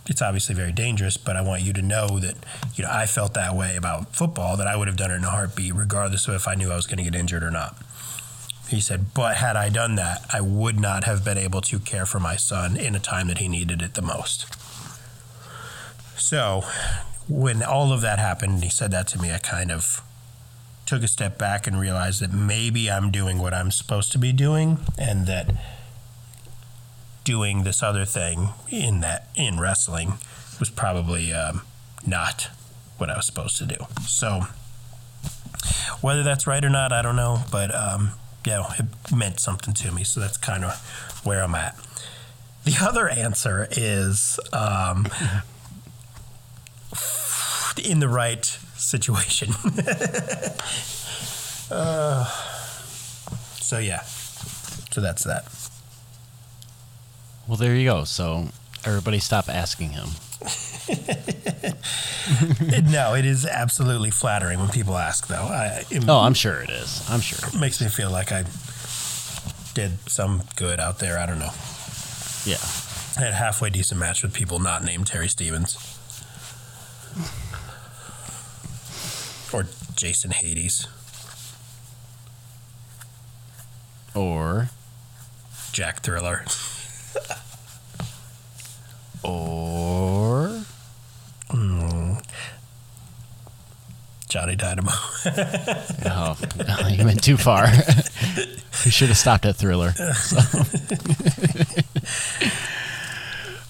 it's obviously very dangerous, but I want you to know that, you know, I felt that way about football, that I would have done it in a heartbeat, regardless of if I knew I was going to get injured or not. He said, but had I done that, I would not have been able to care for my son in a time that he needed it the most. So, when all of that happened, and he said that to me, I kind of took a step back and realized that maybe I'm doing what I'm supposed to be doing, and that doing this other thing in that in wrestling was probably um, not what I was supposed to do. So, whether that's right or not, I don't know, but um, yeah, it meant something to me. So that's kind of where I'm at. The other answer is um, in the right situation. uh, so yeah, so that's that. Well, there you go. So everybody stop asking him. no, it is absolutely flattering when people ask, though. I, it Oh, I'm sure it is. I'm sure. It makes me feel like I did some good out there. I don't know. Yeah. I had a halfway decent match with people not named Terry Stevens or Jason Hades, Or Jack Thriller. Or Johnny Dynamo. oh, you went too far. we should have stopped at Thriller. So.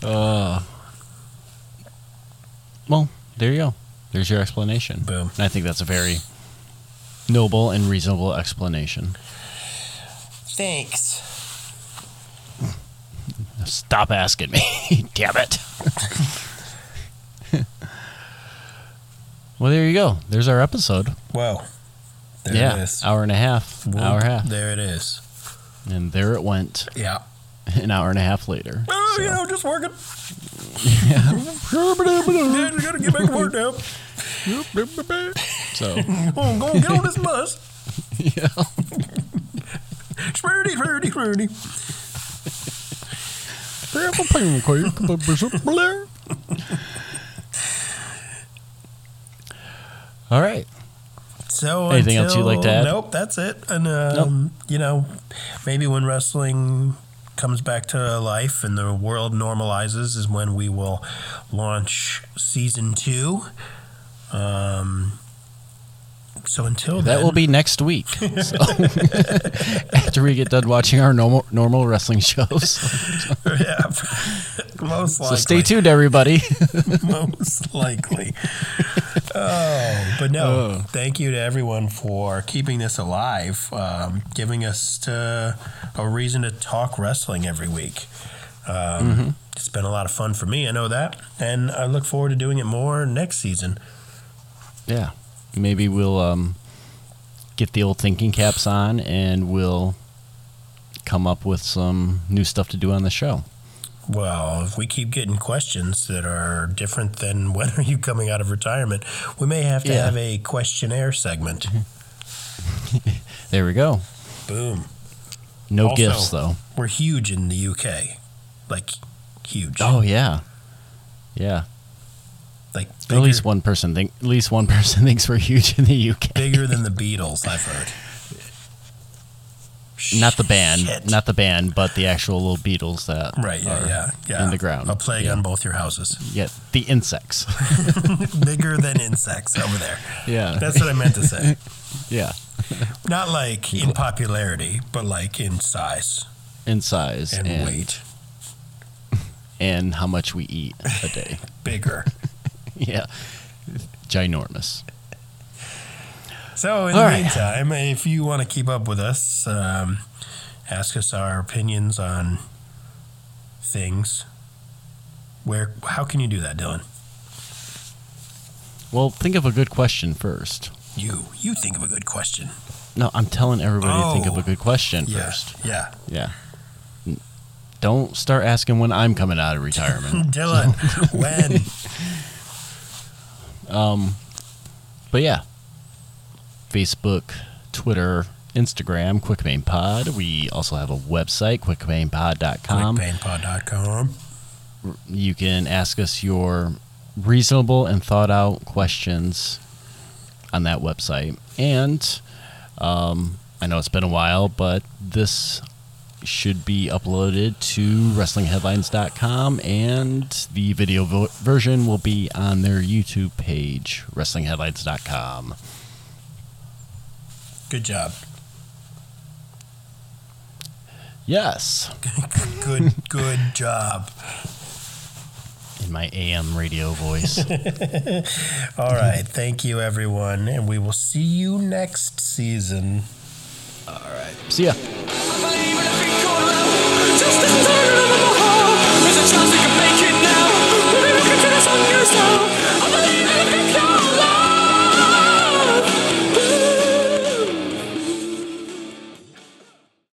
uh, well, there you go. There's your explanation. Boom. And I think that's a very noble and reasonable explanation. Thanks. Stop asking me. Damn it. well, there you go. There's our episode. Wow. There yeah. it is. Hour and a half. Hour and a half. There it is. And there it went Yeah. an hour and a half later. Oh, So- you know, just working. Yeah, we gotta get back to work now. So Oh, go get on this bus. yeah. Spurdy, spurdy, spurdy. All right. So Anything else you'd like to add? Nope, that's it. And um, you know, maybe when wrestling comes back to life and the world normalizes is when we will launch season two. Um, so until then, That will be next week. So after we get done watching our normal normal wrestling shows. yeah, most likely. So stay tuned, everybody. most likely. oh, but no. Oh. Thank you to everyone for keeping this alive, um, giving us to, a reason to talk wrestling every week. Um, Mm-hmm. It's been a lot of fun for me. I know that, and I look forward to doing it more next season. Yeah. Maybe we'll um, get the old thinking caps on and we'll come up with some new stuff to do on the show. Well, if we keep getting questions that are different than when are you coming out of retirement, we may have to Yeah. have a questionnaire segment. There we go. Boom. No Also- gifts though. We're huge in the UK, like huge. Oh yeah. Yeah. Like At least one person think at least one person thinks we're huge in the UK. bigger than the Beatles. I've heard. Not the band, Shit. not the band, but the actual little beetles that right. Yeah, are yeah, yeah. in the ground. A plague Yeah. on both your houses. Yeah, the insects. bigger than insects over there. Yeah. That's what I meant to say. yeah. Not like in popularity, but like in size In size and, and, weight. and how much we eat a day. Bigger. yeah. Ginormous. So, in All the right. meantime, if you want to keep up with us, um, ask us our opinions on things. Where? How can you do that, Dylan? Well, think of a good question first. You you think of a good question. No, I'm telling everybody to think of Oh. a good question Yeah, first. yeah. Yeah. Don't start asking when I'm coming out of retirement. Dylan, when? Um, but yeah, Facebook, Twitter, Instagram, QuickBane Pod. We also have a website, quickbanepod.com. QuickBangPod.com. You can ask us your reasonable and thought out questions on that website. And um, I know it's been a while, but this should be uploaded to WrestlingHeadlines.com, and the video vo- version will be on their YouTube page, WrestlingHeadlines.com. Good job. Yes, Good good job. in my AM radio voice. All right. Thank you, everyone, and we will see you next season. See ya. believe in every corner. Just